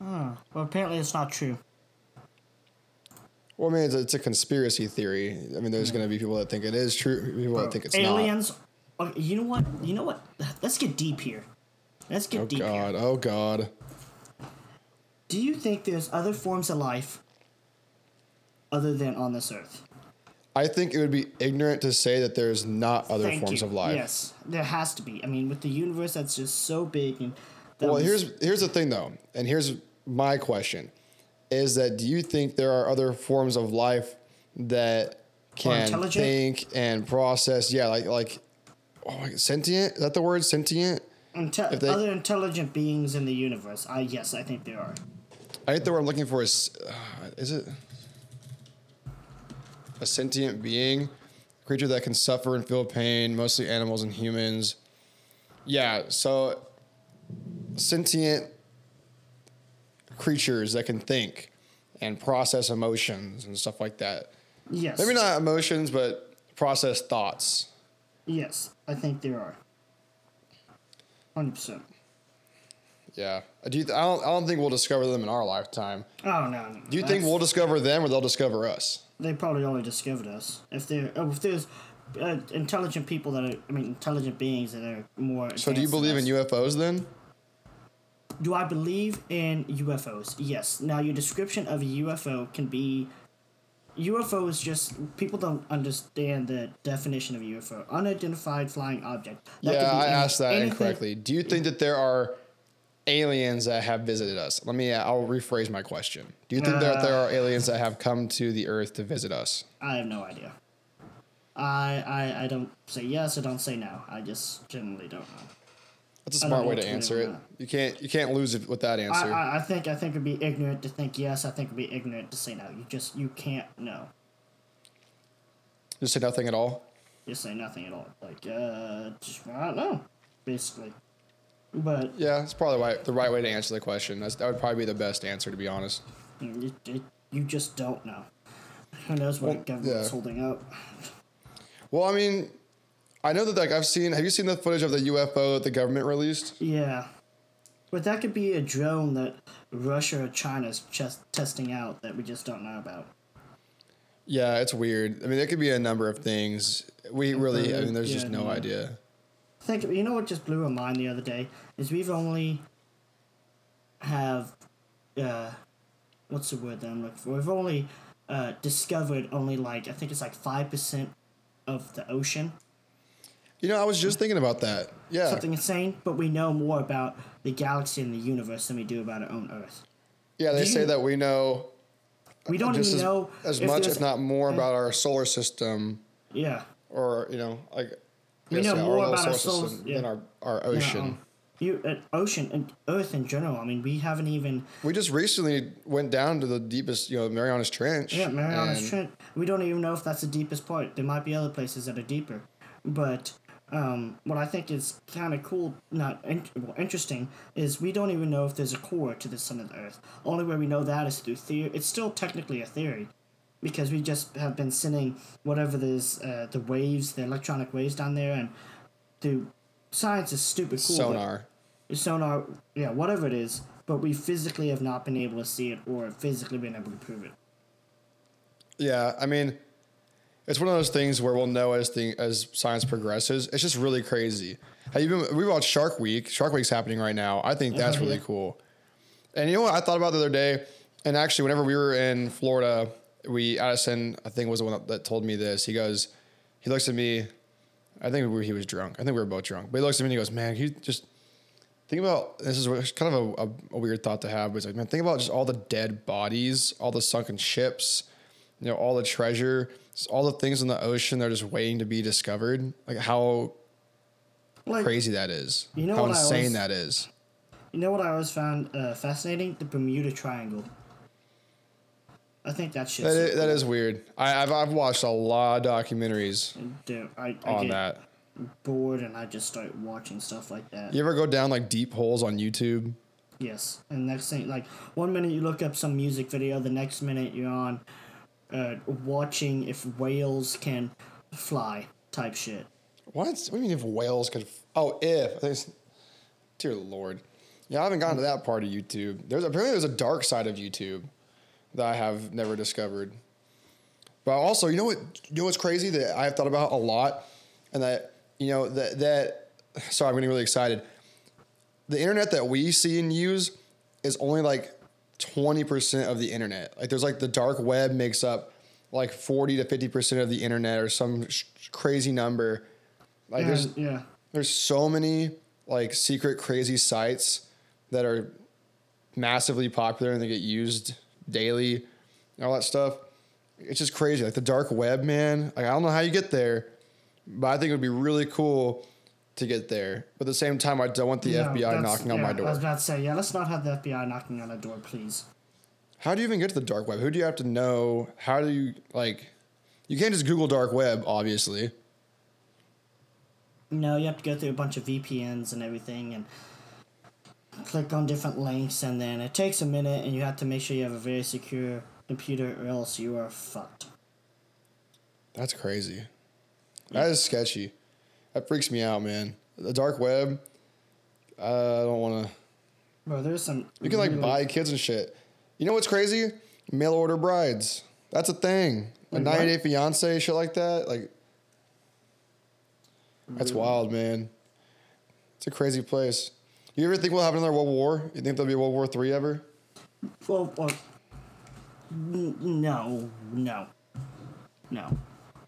Huh. Well, apparently it's not true. Well, I mean, it's a, it's a conspiracy theory. I mean, there's going to be people that think it is true, people that think it's Aliens. Okay, you know what? You know what? Let's get deep here. Let's get not. Oh deep God! here. Oh God! Do you think there's other forms of life other than on this earth? I think it would be ignorant to say that there's not other Thank forms you. of life. Yes, there has to be. I mean, with the universe that's just so big and. Well, here's here's the thing though, and here's my question: is that do you think there are other forms of life that can think and process? Yeah, like like oh, sentient. Is that the word sentient? Inte- if they- other intelligent beings in the universe. I yes, I think there are. I think the word I'm looking for is uh, is it a sentient being, creature that can suffer and feel pain, mostly animals and humans. Yeah, so sentient creatures that can think and process emotions and stuff like that. Yes. Maybe not emotions, but process thoughts. Yes, I think there are. Hundred percent. Yeah, do you th- I don't. I don't think we'll discover them in our lifetime. Oh no. no Do you think we'll discover them, or they'll discover us? They probably only discovered us. If there, oh, if there's uh, intelligent people that are, I mean, intelligent beings that are more. So, do you believe in. UFOs then? Do I believe in UFOs? Yes. Now, your description of a UFO can be. UFO is just people don't understand the definition of UFO, unidentified flying object. That yeah, I any- asked that anything- incorrectly. Do you think that there are aliens that have visited us? Let me. I'll rephrase my question. Do you think that there are uh. aliens that have come to the Earth to visit us? I have no idea. I, I I don't say yes. I don't say no. I just generally don't know. That's a smart way to answer it. that. You can't. You can't lose it with that answer. I, I think I think it'd be ignorant to think yes. I think it'd be ignorant to say no. You just you can't know. Just say nothing at all. Just say nothing at all. Like uh, just, I don't know, basically. But Yeah, it's probably right, the right way to answer the question. That's, that would probably be the best answer, to be honest. you just don't know. Who knows what Well, government's yeah. holding up? Well, I mean, I know that like I've seen. Have you seen the footage of the UFO that the government released? Yeah, but that could be a drone that Russia or China's just testing out that we just don't know about. Yeah, it's weird. I mean, it could be a number of things. We really. I mean, there's just no no. idea. I think you know what just blew my mind the other day is we've only have uh what's the word that I'm looking for? We've only uh discovered only like I think it's like five percent of the ocean. You know, I was just thinking about that. Yeah. Something insane, but we know more about the galaxy and the universe than we do about our own Earth. Yeah, they Do say you- that we know We don't even as, know as much, if not more, about our solar system, Yeah. or you know, like We know yeah, more about our solar system yeah. than our our Yeah, ocean. um, you uh, ocean and Earth in general. I mean, we haven't even we just recently went down to the deepest, you know, Marianas Trench. Yeah, Marianas Trench. We don't even know if that's the deepest part. There might be other places that are deeper. But um, what I think is kind of cool, not in- well, interesting, is we don't even know if there's a core to the sun of the Earth. Only way we know that is through theory. It's still technically a theory. Because we just have been sending whatever there's uh, the waves, the electronic waves down there, and the science is stupid cool. sonar. sonar, yeah, whatever it is, but we physically have not been able to see it or physically been able to prove it. Yeah, I mean, it's one of those things where we'll know as thing as science progresses. It's just really crazy. Have you been? We watched Shark Week. Shark Week's happening right now. I think that's Oh, really mm-hmm. cool. And you know what I thought about the other day? And actually, whenever we were in Florida, we Addison, I think was the one that, told me this. He goes, he looks at me. I think we he was drunk. I think we were both drunk. But he looks at me and he goes, "Man, he just think about this is kind of a, a, a weird thought to have." But it's like, man, think about just all the dead bodies, all the sunken ships, you know, all the treasure, all the things in the ocean that are just waiting to be discovered. Like how Like, crazy that is. You know how what I insane always- that is. You know what I always found uh, fascinating? The Bermuda Triangle. I think that shit's That is, that is weird. I, I've I've watched a lot of documentaries Dude, I, I on get that. bored and I just start watching stuff like that. You ever go down like deep holes on YouTube? Yes, and next thing, like one minute you look up some music video, the next minute you're on uh, watching if whales can fly type shit. What? What do you mean if whales could? f- Oh, if. It's- Dear Lord. Yeah, I haven't gotten to that part of YouTube. There's apparently there's a dark side of YouTube that I have never discovered. But also, you know what? You know what's crazy that I have thought about a lot, and that you know that that. Sorry, I'm getting really excited. The internet that we see and use is only like twenty percent of the internet. Like there's like the dark web makes up like 40 to 50% of the internet or some sh- crazy number. Like there's yeah. there's so many like secret crazy sites that are massively popular and they get used daily and all that stuff. It's just crazy. Like the dark web, man. Like I don't know how you get there, but I think it would be really cool to get there. But at the same time, I don't want the No, FBI knocking on yeah, my I was door. about to say, yeah, let's not have the FBI knocking on the door, please. How do you even get to the dark web? Who do you have to know? How do you like? You can't just Google dark web, obviously. No, you have to go through a bunch of VPNs and everything and click on different links, and then it takes a minute, and you have to make sure you have a very secure computer, or else you are fucked. That's crazy. That is sketchy. That freaks me out, man. The dark web. I don't want to. Bro, there's some. You can like really- buy kids and shit. You know what's crazy? Mail order brides. That's a thing. A Like 90 what? Day Fiance, shit like that. Like, that's wild, man. It's a crazy place. You ever think we'll have another World War? You think there'll be a World War Three ever? Well, well, n- no, no, no.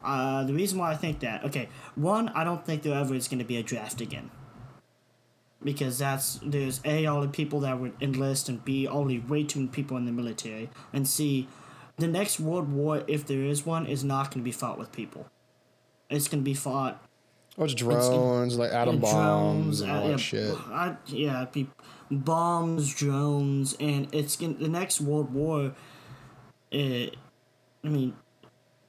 Uh, the reason why I think that, okay, one, I don't think there ever is going to be a draft again. Because that's, there's A, all the people that would enlist, and B, only way too many people in the military, and C, the next World War, if there is one, is not going to be fought with people. It's going to be fought it's drones, like atom bombs, and uh, all that yeah, shit. I, yeah, be bombs, drones, and it's gonna, the next World War. It, I mean,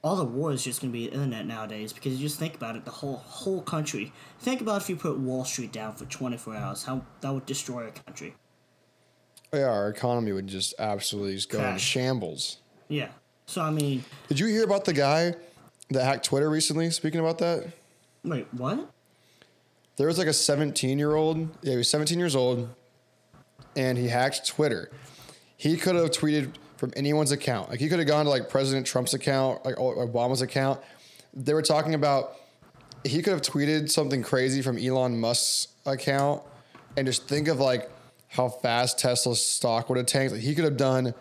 all the war is just gonna be internet nowadays because you just think about it, the whole whole country. Think about if you put Wall Street down for twenty four hours, how that would destroy a country. Yeah, our economy would just absolutely just go in Crash. shambles. Yeah. So I mean, Did you hear about the guy that hacked Twitter recently? Speaking about that, wait, what? there was like a 17 year old. Yeah, he was 17 years old, and he hacked Twitter. He could have tweeted from anyone's account. Like he could have gone to like President Trump's account, like Obama's account. They were talking about he could have tweeted something crazy from Elon Musk's account, and just think of like how fast Tesla's stock would have tanked. Like he could have done,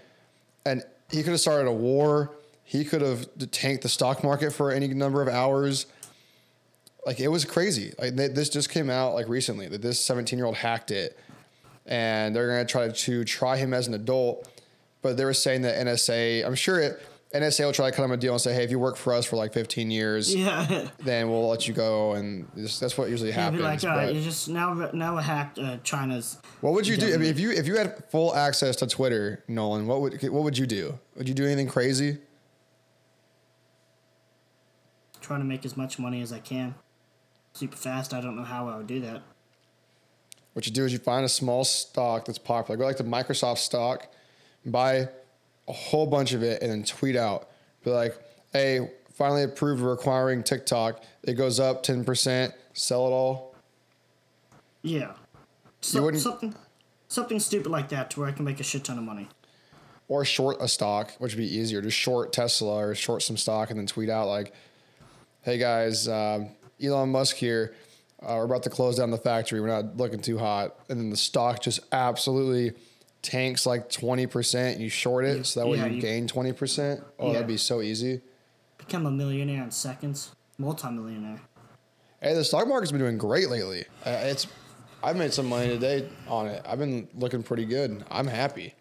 and he could have started a war. He could have tanked the stock market for any number of hours like it was crazy. Like th- this just came out like recently that this 17 year old hacked it, and they're gonna try to try him as an adult. But they were saying that NSA, I'm sure it NSA will try to cut them a deal and say, hey, if you work for us for like 15 years, Yeah. then we'll let you go. And this, that's what usually happens. be like, all right, but you just now now hacked uh, China's. what would you do? I mean, if you if you had full access to Twitter, Nolin, what would what would you do? Would you do anything crazy? trying to make as much money as I can. Super fast. I don't know how I would do that. What you do is you find a small stock that's popular. Go like the Microsoft stock, buy a whole bunch of it, and then tweet out. Be like, hey, finally approved requiring TikTok. It goes up 10%, sell it all. Yeah. So, something something stupid like that to where I can make a shit ton of money. Or short a stock, which would be easier. Just short Tesla or short some stock and then tweet out like, hey guys, um, Elon Musk here. Uh, we're about to close down the factory. We're not looking too hot. And then the stock just absolutely tanks like 20% and you short it. So that way Yeah, you, you- gain 20%. Oh, Yeah. that'd be so easy. Become a millionaire in seconds. Multi-millionaire. Hey, the stock market's been doing great lately. Uh, it's, I've made some money today on it. I've been looking pretty good. I'm happy.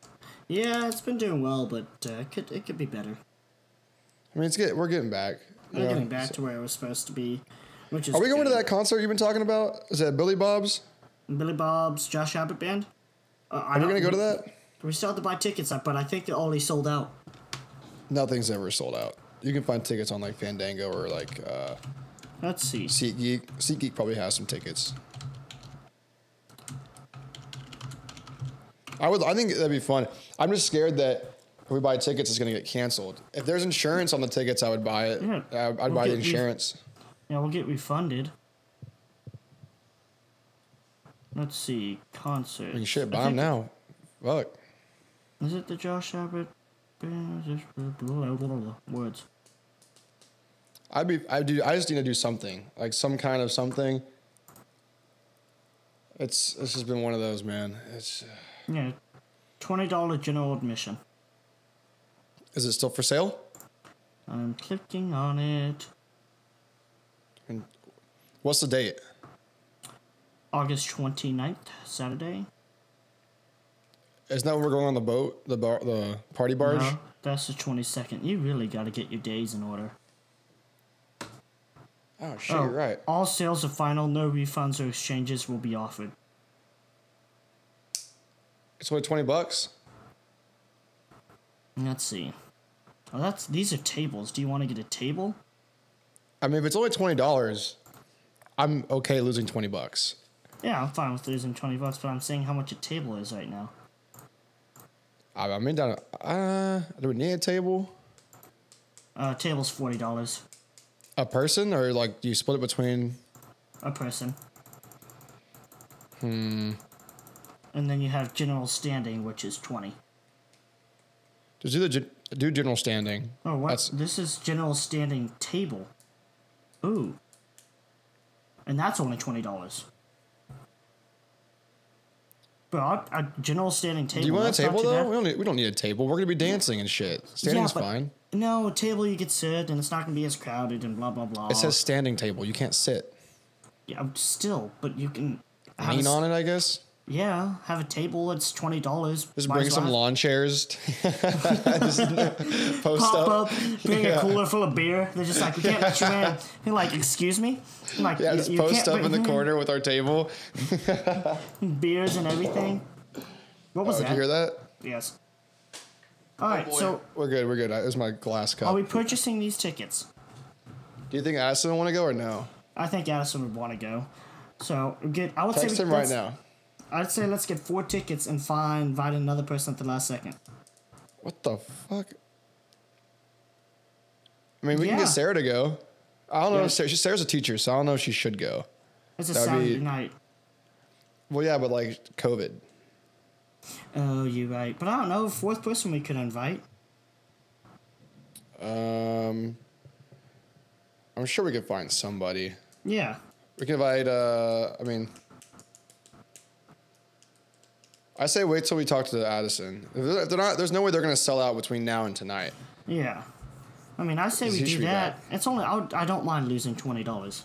Yeah, it's been doing well, but uh, it could it could be better. I mean, it's get we're getting back. We're know. getting back to where it was supposed to be, which is. Are we going to that concert you've been talking about? Is that Billy Bob's? Billy Bob's Josh Abbott band? Uh, Are we going to go to that? We still have to buy tickets, uh, but I think they're already sold out. Nothing's ever sold out. You can find tickets on like Fandango or like uh, Let's see. SeatGeek. SeatGeek probably has some tickets. I would. I think that'd be fun. I'm just scared that if we buy tickets, it's going to get canceled. If there's insurance on the tickets, I would buy it. Yeah. I- I'd We'll buy the you- insurance. Yeah, we'll get refunded. Let's see. Concert. Mean, shit, buy them now. Fuck. Is it the Josh Abbott. Words. I'd be. I do. I just need to do something, like some kind of something. It's. This has been one of those, man. It's. Uh, yeah. $20 general admission. Is it still for sale? I'm clicking on it. And What's the date? August 29th, Saturday. Isn't that when we're going on the boat, the bar, the party barge? No, that's the 22nd. You really got to get your days in order. Oh shit, Oh, you're right. All sales are final. No refunds or exchanges will be offered. It's only twenty bucks. Let's see. Oh, that's these are tables. Do you want to get a table? I mean, if it's only twenty dollars, I'm okay losing twenty bucks. Yeah, I'm fine with losing 20 bucks, but I'm saying how much a table is right now. I, I mean, down. Uh, do we need a table? Uh, table's $40 A person, or like do you split it between? a person. Hmm. And then you have general standing, which is 20. Just do the gen- do general standing. Oh, what? That's- This is general standing table. Ooh. And that's only $20. But a general standing table. Do you want a table though? We don't. Need, we don't need a table. We're gonna be dancing and shit. Standing's but- fine. No, a table you could sit and it's not going to be as crowded and blah, blah, blah. It says standing table. You can't sit. Yeah, still, but you can. Lean a, on it, I guess. Yeah, have a table. It's twenty dollars. Just bring some lawn chairs. Post Pop up. up, bring a cooler full of beer. They're just like, we can't let you in. You're like, excuse me. I'm like, Yeah, "You- just you post can't up in the corner with our table. beers and everything. What was Oh, did that? you hear that? Yes. All right, oh, so We're good. We're good. There's my glass cup. are we purchasing these tickets? Do you think Addison will want to go or no? I think Addison would want to go. So get. I would Text say him right now. I'd say let's get four tickets and find invite another person at the last second. What the fuck? I mean, we can get Sarah to go. I don't know. Yeah. If Sarah, Sarah's a teacher, so I don't know if she should go. It's a That'd Saturday be- night. Well, yeah, but like COVID. Oh, you're right. But I don't know. Fourth person we could invite. Um, I'm sure we could find somebody. Yeah. We can invite. Uh, I mean, I say wait till we talk to the Addison. If they're, not, there's no way they're gonna sell out between now and tonight. Yeah. I mean, I say we do that. It's only I, would, I don't mind losing twenty dollars.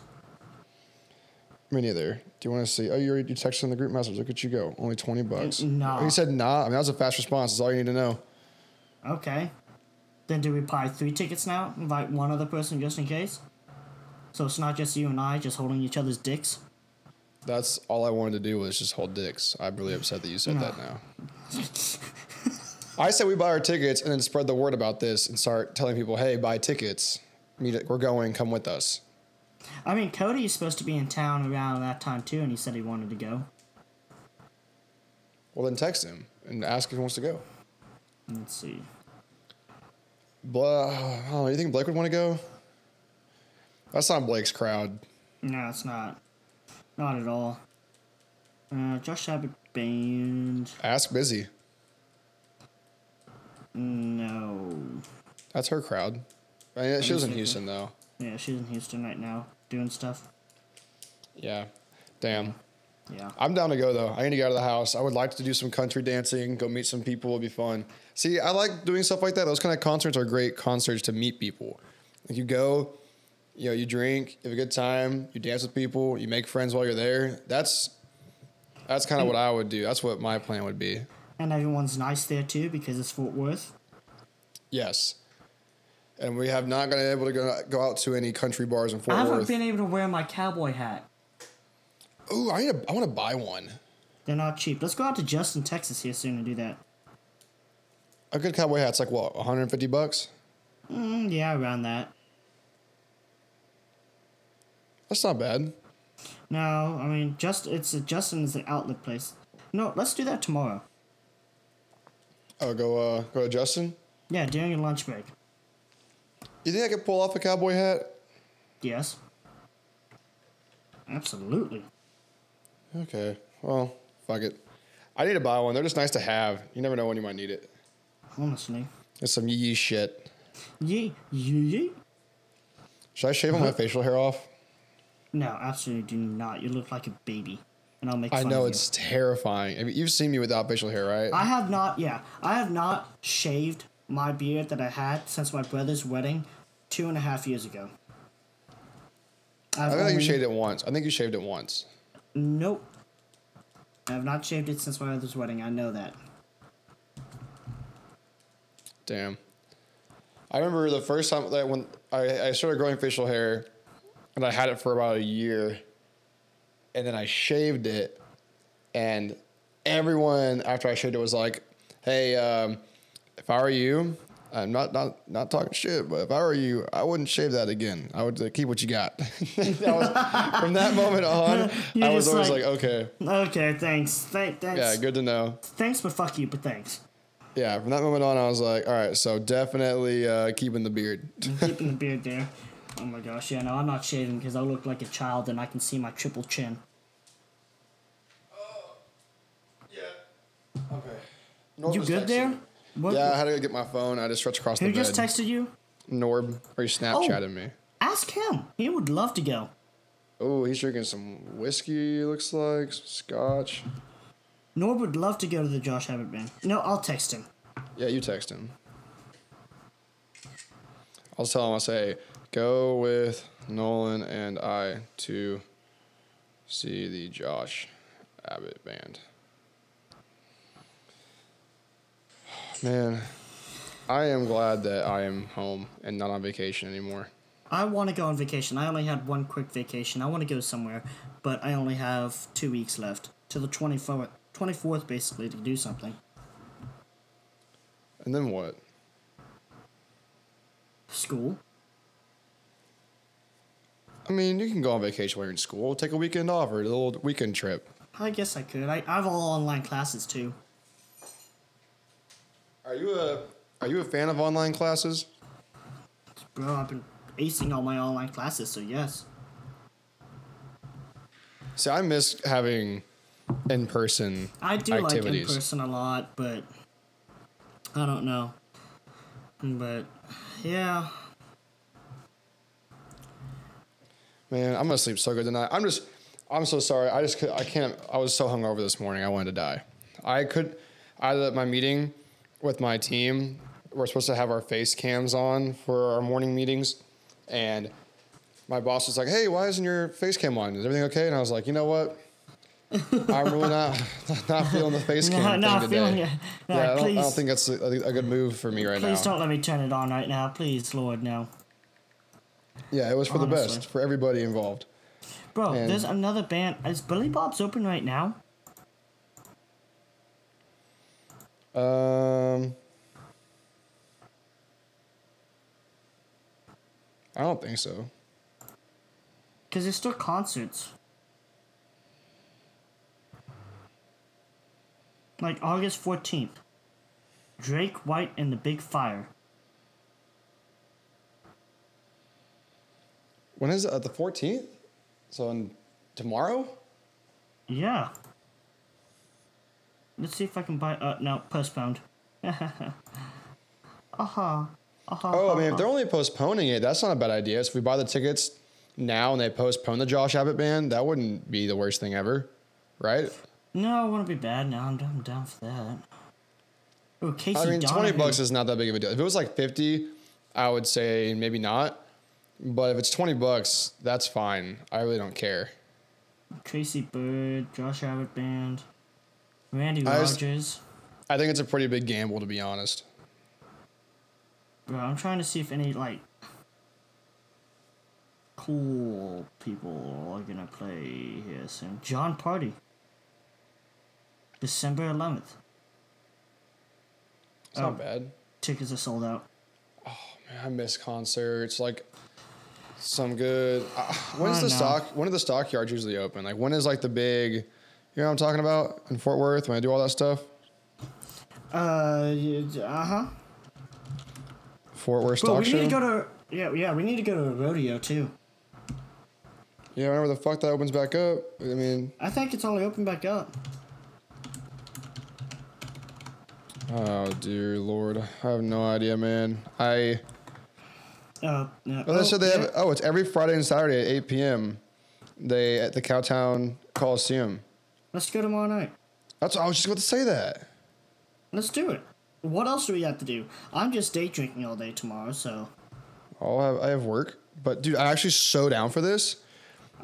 Me neither. Do you want to see? Oh, you already texted in the group message. Look at you go. Only twenty bucks. No. He said nah. I mean, that was a fast response. That's all you need to know. Okay. Then do we buy three tickets now? Invite one other person just in case. So it's not just you and I just holding each other's dicks. That's all I wanted to do was just hold dicks. I'm really upset that you said that now. I said we buy our tickets and then spread the word about this and start telling people, hey, buy tickets. Meet, we're going. Come with us. I mean, Cody is supposed to be in town around that time too, and he said he wanted to go. Well, then text him and ask if he wants to go. Let's see. Blah. I don't know. You think Blake would want to go? That's not Blake's crowd. No, it's not. Not at all. Uh, Josh Abbott band. Ask Busy. No. That's her crowd. I mean, she was in. Houston though. Yeah, she's in Houston right now doing stuff. Yeah. Damn. Yeah. I'm down to go though. I need to get out of the house. I would like to do some country dancing, go meet some people. It'd be fun. See, I like doing stuff like that. Those kind of concerts are great concerts to meet people. Like you go, you know, you drink, you have a good time, you dance with people, you make friends while you're there. That's that's kind of what I would do. That's what my plan would be. And everyone's nice there too because it's Fort Worth. Yes. And we have not been able to go, go out to any country bars in Fort Worth. I haven't Worth. been able to wear my cowboy hat. Ooh, I need a, I want to buy one. They're not cheap. Let's go out to Justin, Texas here soon and do that. A good cowboy hat's like what, 150 bucks? Mm, yeah, around that. That's not bad. No, I mean, just it's a, Justin is an outlet place. No, let's do that tomorrow. Oh, go uh, go to Justin. Yeah, during your lunch break. You think I could pull off a cowboy hat? Yes. Absolutely. Okay. Well, fuck it. I need to buy one. They're just nice to have. You never know when you might need it. Honestly. It's some yee shit. Yee, yee, yee. Should I shave all my facial hair off? No, absolutely do not. You look like a baby. And I'll make sure. I know it's terrifying. I mean, you've seen me without facial hair, right? I have not, yeah. I have not shaved my beard that I had since my brother's wedding two and a half years ago. I I've think you shaved it once. I think you shaved it once. Nope. I have not shaved it since my brother's wedding. I know that. Damn. I remember the first time that when I, I started growing facial hair, and I had it for about a year, and then I shaved it, and everyone after I shaved it was like, "Hey, um, if I were you, I'm not not not talking shit, but if I were you, I wouldn't shave that again. I would uh, keep what you got." That was- from that moment on, You're I was always like- like, "Okay, Okay, thanks. Thank, thanks. yeah, good to know." Thanks, but fuck you, but thanks. Yeah, from that moment on, I was like, "All right, so definitely uh, keeping the beard." Keeping the beard there. Oh my gosh, yeah, no, I'm not shaving because I look like a child and I can see my triple chin. Oh, yeah. Okay. You good there? What, Yeah, I had to go get my phone. I just stretched across Who the bed. Who just texted you? Norb, or he Snapchatted oh, me. Ask him. He would love to go. Oh, he's drinking some whiskey. Looks like some scotch. Norb would love to go to the Josh Abbott band. No, I'll text him. Yeah, you text him. I'll tell him. I'll say, go with Nolin and I to see the Josh Abbott band. Man, I am glad that I am home and not on vacation anymore. I want to go on vacation. I only had one quick vacation. I want to go somewhere, but I only have two weeks left till the 24th, 24th basically to do something. And then what? School. I mean, you can go on vacation while you're in school. Take a weekend off or a little weekend trip. I guess I could. I, I have all online classes too. Are you a Are you a fan of online classes? Bro, I've been acing all my online classes, so yes. See, I miss having in person I do like in person a lot, but I don't know. But yeah, Man, I'm gonna sleep so good tonight. I'm just, I'm so sorry. I just, I can't. I was so hungover this morning. I wanted to die. I could, I at my meeting with my team. We're supposed to have our face cams on for our morning meetings, and my boss was like, "Hey, why isn't your face cam on? Is everything okay?" And I was like, "You know what? I'm really not not feeling the face cam no, thing no, today." feeling it. No, yeah, I don't, I don't think that's a, a good move for me right please now. Please don't let me turn it on right now, please, Lord, no. Yeah, it was for the best for everybody involved. Bro, And- there's another band. Is Billy Bob's open right now? Um, I don't think so. Because there's still concerts. Like August 14th. Drake White and the Big Fire. When is it? Uh, the 14th? So in, tomorrow? Yeah. Let's see if I can buy. Uh, no, postponed. uh huh. Uh huh. Oh, I mean, if they're only postponing it, that's not a bad idea. So if we buy the tickets now and they postpone the Josh Abbott band, that wouldn't be the worst thing ever, right? No, it wouldn't be bad. No, I'm down, I'm down for that. Oh, Casey I mean, 20 bucks is not that big of a deal. If it was like 50, I would say maybe not. But if it's 20 bucks, that's fine. I really don't care. Tracy Byrd, Josh Abbott Band, Randy I Rogers. I think it's a pretty big gamble, to be honest. Bro, I'm trying to see if any like cool people are gonna play here soon. Jon Pardi. December 11th. It's Oh. not bad. Tickets are sold out. Oh, man, I miss concerts. Like some good. Uh, when's the know. stock? When are the stockyards usually open? Like when is like the big? You know what I'm talking about in Fort Worth when I do all that stuff. Uh, uh huh. Fort Worth stock we show. need to go to yeah yeah we need to go to a rodeo too. yeah, whenever the fuck that opens back up. I mean, I think it's only open back up. oh dear lord, I have no idea, man. I. Uh, no. Well, oh, said they yeah. have. Oh, it's every Friday and Saturday at 8 p.m. They at the Cowtown Coliseum. Let's go tomorrow night. That's. I was just about to say that. Let's do it. What else do we have to do? I'm just day drinking all day tomorrow, so I'll have, I have work, but dude, I'm actually so down for this.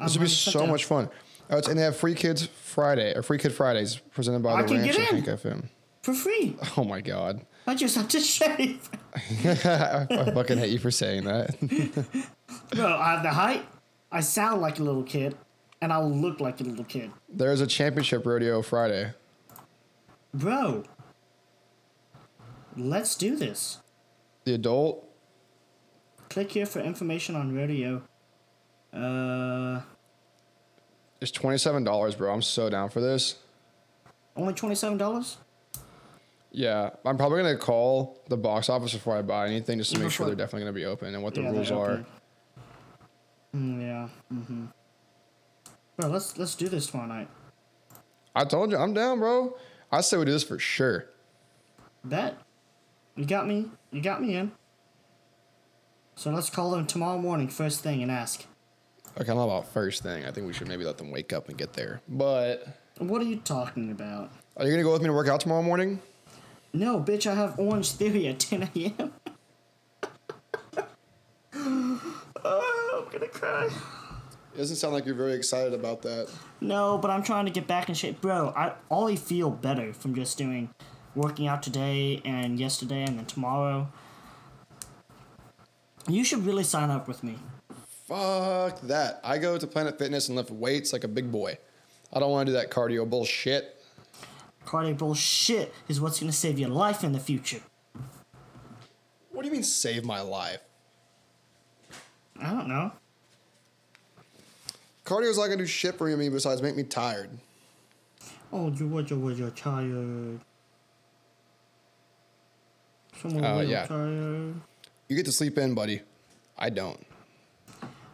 This would be so down. much fun. Oh, it's, and they have Free Kids Friday or Free Kid Fridays presented by I the Ranch in. Pink FM. For free. Oh my god, I just have to shave. I fucking hate you for saying that. Bro, I have the height. I sound like a little kid, and I'll look like a little kid. There's a championship rodeo Friday. Bro, let's do this. The adult Click here for information on rodeo. Uh, It's twenty seven dollars, bro. I'm so down for this. only twenty-seven dollars. Yeah, I'm probably gonna call the box office before I buy anything just to make sure they're definitely gonna be open and what the Yeah, rules they're Mm, yeah. Mm-hmm. Bro, let's let's do this tomorrow night. I told you I'm down, bro. I say we do this for sure. Bet. You got me. You got me in. So let's call them tomorrow morning, first thing, and ask. Okay, I don't know about first thing. I think we should maybe let them wake up and get there. But What are you talking about? are you gonna go with me to work out tomorrow morning? No, bitch, I have Orange Theory at 10 a.m. oh, I'm gonna cry. It doesn't sound like you're very excited about that. No, but I'm trying to get back in shape. Bro, I only feel better from just doing working out today and yesterday and then tomorrow. You should really sign up with me. Fuck that. I go to Planet Fitness and lift weights like a big boy. I don't want to do that cardio bullshit. Cardio bullshit is what's gonna save your life in the future. What do you mean save my life? I don't know. Cardio's not gonna do shit for me besides make me tired. Oh, you was you was you tired. Someone Uh, yeah. tired. You get to sleep in, buddy. I don't.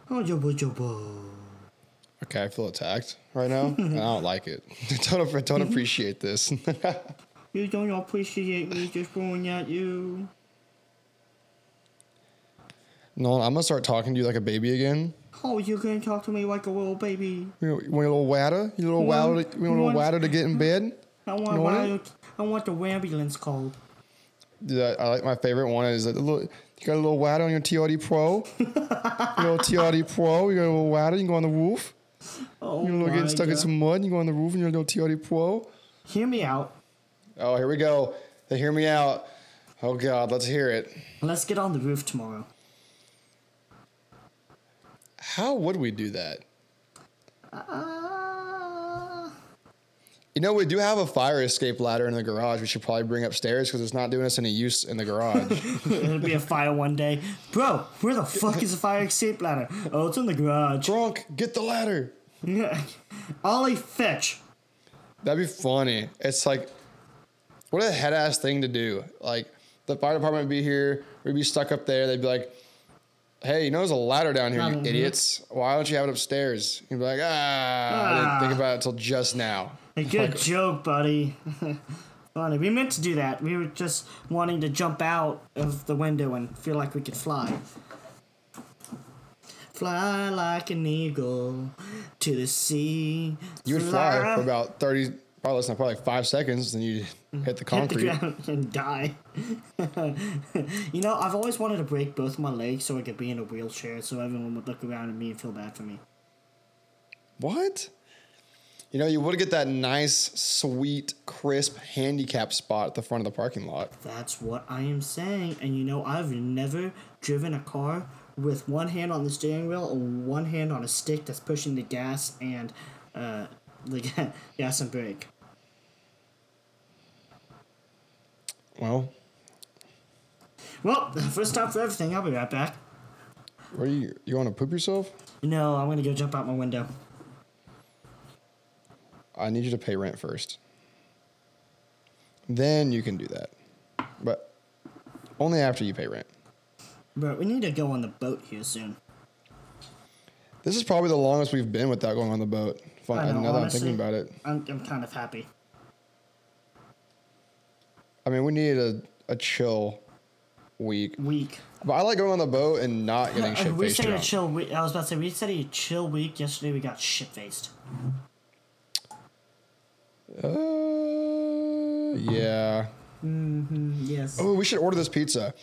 Oh, you was you. Okay, I feel attacked right now. I don't like it. don't, don't mm-hmm. appreciate this. You don't appreciate me just going at you. no, I'm gonna start talking to you like a baby again. Oh, you're gonna talk to me like a little baby? You, want a little water? You little water? You want a little water to get in bed? I want You want I want the ambulance called. Dude, I, like my favorite one is that little. You got a little water on your TRD Pro. you little TRD Pro. You got a little water. You can go on the roof. Oh You're my getting stuck in some mud. You go on the roof and you're a little TRD Pro. Hear me out. Oh, here we go. They hear me out. Oh God, let's hear it. Let's get on the roof tomorrow. How would we do that? Uh, You know, we do have a fire escape ladder in the garage. We should probably bring upstairs because it's not doing us any use in the garage. it'll be a fire one day. Bro, where the fuck is the fire escape ladder? Oh, it's in the garage. Drunk, get the ladder. Ollie, fetch. That'd be funny. It's like, what a head ass thing to do. Like, the fire department would be here. We'd be stuck up there. They'd be like, hey, you know, there's a ladder down here, you idiots. Why don't you have it upstairs? You'd be like, ah, I didn't think Ah. about it until just now. A good joke, buddy. Funny. We meant to do that. We were just wanting to jump out of the window and feel like we could fly. Fly like an eagle to the sea. You would fly for about 30, probably less than probably five seconds, then you'd hit the hit the concrete. and die. you know, I've always wanted to break both my legs so I could be in a wheelchair so everyone would look around at me and feel bad for me. What? You know, you would get that nice, sweet, crisp handicap spot at the front of the parking lot. That's what I am saying. And you know, I've never driven a car with one hand on the steering wheel and one hand on a stick that's pushing the gas and uh, the gas and brake. Well, Well, first stop for everything. I'll be right back. where you you want to poop yourself? No, I'm gonna go jump out my window. I need you to pay rent first. Then you can do that, but only after you pay rent. But we need to go on the boat here soon. This is probably the longest we've been without going on the boat. Fun, I know, now that I'm thinking about it, I'm, I'm kind of happy. I mean, we needed a, a chill week. Week. But I like going on the boat and not getting shit faced. we said a chill week. I was about to say we said a chill week. Yesterday we got shit faced. Uh, yeah. Yes. Oh, we should order this pizza.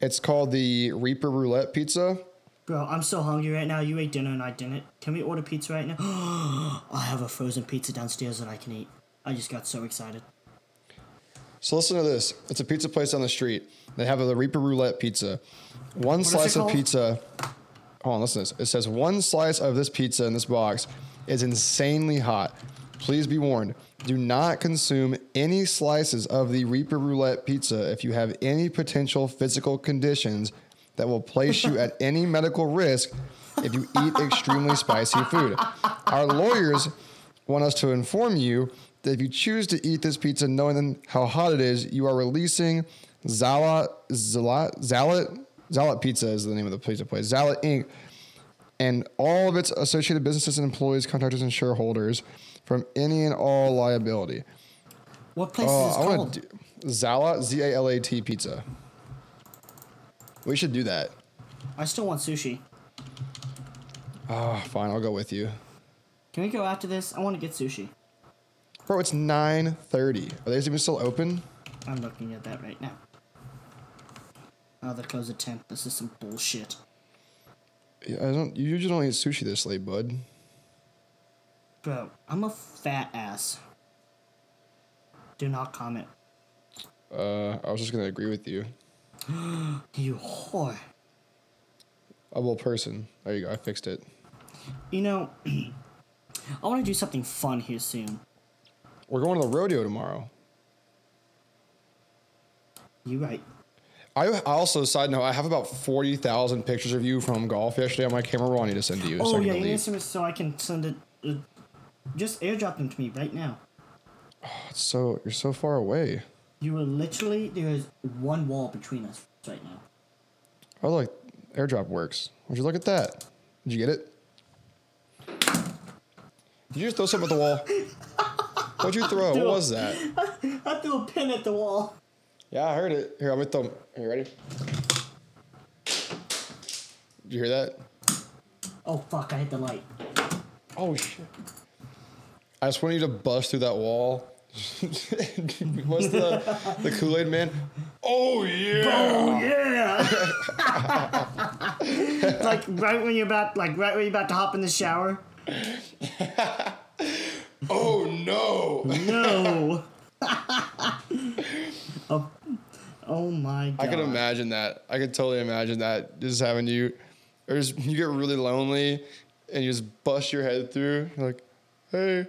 It's called the Reaper Roulette Pizza. Bro, I'm so hungry right now. You ate dinner and I didn't. Can we order pizza right now? I have a frozen pizza downstairs that I can eat. I just got so excited. So listen to this. It's a pizza place on the street. They have the Reaper Roulette Pizza. One it slice of pizza. Hold on, listen to this. It says one slice of this pizza in this box is insanely hot. Please be warned. Do not consume any slices of the Reaper Roulette pizza if you have any potential physical conditions that will place you at any medical risk if you eat extremely spicy food. Our lawyers want us to inform you that if you choose to eat this pizza knowing how hot it is, you are releasing Zalat, Zalat, Zalat, Zalat Pizza is the name of the pizza place, Zalat Inc., and all of its associated businesses and employees, contractors, and shareholders from any and all liability. What place Oh, is I this want called? do Zalat, Z A L A T Pizza. We should do that. I still want sushi. Oh, fine, I'll go with you. Can we go after this? I want to get sushi. Bro, it's 9.30. Are they even still open? I'm looking at that right now. Oh, they close at 10. This is some bullshit. Yeah, I don't. You usually don't eat sushi this late, bud. Bro, I'm a fat ass. Do not comment. Uh, I was just gonna agree with you. You whore. A little person. There you go. I fixed it. You know, I want to do something fun here soon. We're going to the rodeo tomorrow. You right. I I also side note. I have about forty thousand pictures of you from golf yesterday on my camera roll. I need to send to you. Oh can yeah, you need some so I can send it. Just airdrop them to me right now. It's so you're so far away. You are literally there is one wall between us right now. Oh look, AirDrop works. Would you look at that? Did you get it? Did you just throw something at the wall? What'd you throw? What was that? I threw a pin at the wall. Yeah, I heard it. Here, I'm gonna throw. Are you ready? Did you hear that? Oh fuck! I hit the light. Oh shit! I just want you to bust through that wall. What's the the Kool Aid Man? Oh yeah! Oh yeah! like right when you're about, like right when you're about to hop in the shower. Oh no! No. oh, oh my god. I can imagine that. I can totally imagine that. Just having you, or just you get really lonely, and you just bust your head through. You're like, hey,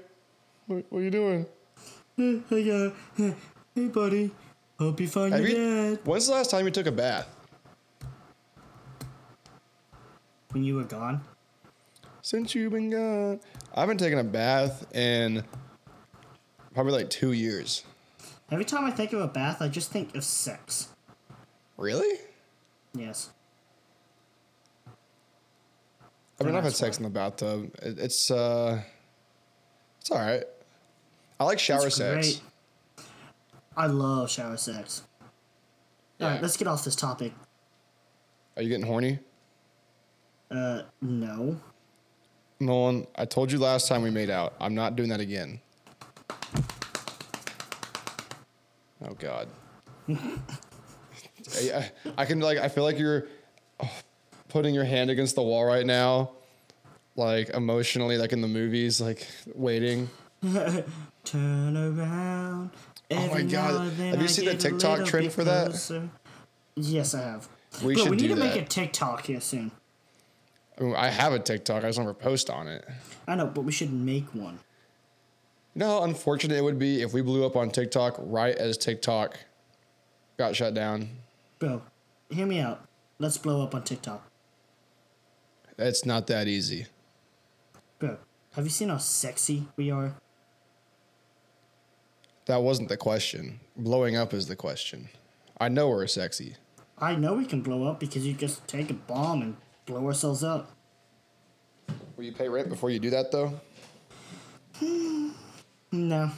what, what are you doing? Hey, uh, hey, buddy. Hope you find Have your you, dad. when's the last time you took a bath? When you were gone. Since you've been gone, I haven't taken a bath in probably like two years. Every time I think of a bath, I just think of sex. Really? Yes. I mean, I've had sex in the bathtub. It, it's uh, it's all right. I like shower It's sex. great. I love shower sex. Yeah. Alright, let's get off this topic. Are you getting horny? Uh, no. Nolin, I told you last time we made out. I'm not doing that again. Oh God. I, I- I can like I feel like you're oh, putting your hand against the wall right now, like emotionally, like in the movies, like waiting. Turn around. Oh my God. now and then Have you I seen the TikTok trend for that? closer. Yes, I have. We Bro, should we need do to make a TikTok here soon. I, mean, I have a TikTok. I just never post on it. I know, but we should make one. You know how unfortunate it would be if we blew up on TikTok right as TikTok got shut down. Bro, hear me out. Let's blow up on TikTok. It's not that easy. Bro, have you seen how sexy we are? That wasn't the question. Blowing up is the question. I know we're sexy. I know we can blow up because you just take a bomb and blow ourselves up. Will you pay rent before you do that though? No.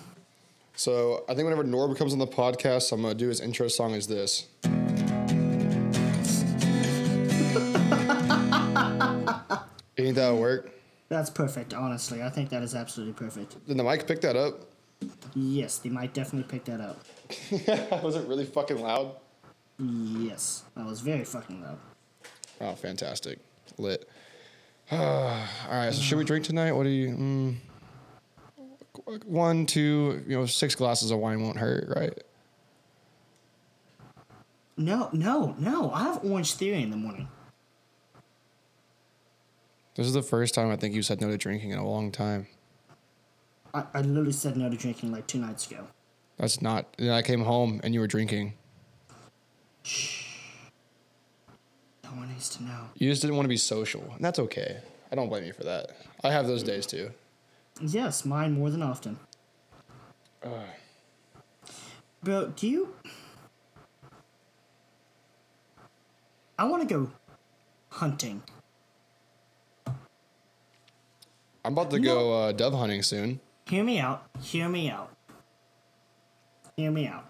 So I think whenever Norb comes on the podcast, I'm gonna do his intro song is this. you think that'll work? That's perfect, honestly. I think that is absolutely perfect. Did the mic pick that up? Yes, they might definitely pick that up. Was it really fucking loud? Yes, I was very fucking loud. Oh, fantastic. Lit. All right, so should we drink tonight? What do you. Mm, one, two, you know, six glasses of wine won't hurt, right? No, no, no. I have Orange Theory in the morning. This is the first time I think you said no to drinking in a long time. I, I literally said no to drinking like two nights ago. That's not. Then I came home and you were drinking. Shh. No one needs to know. You just didn't want to be social, and that's okay. I don't blame you for that. I have those days too. Yes, mine more than often. Bro, do you. I want to go hunting. I'm about to go uh, dove hunting soon. Hear me out. Hear me out. Hear me out.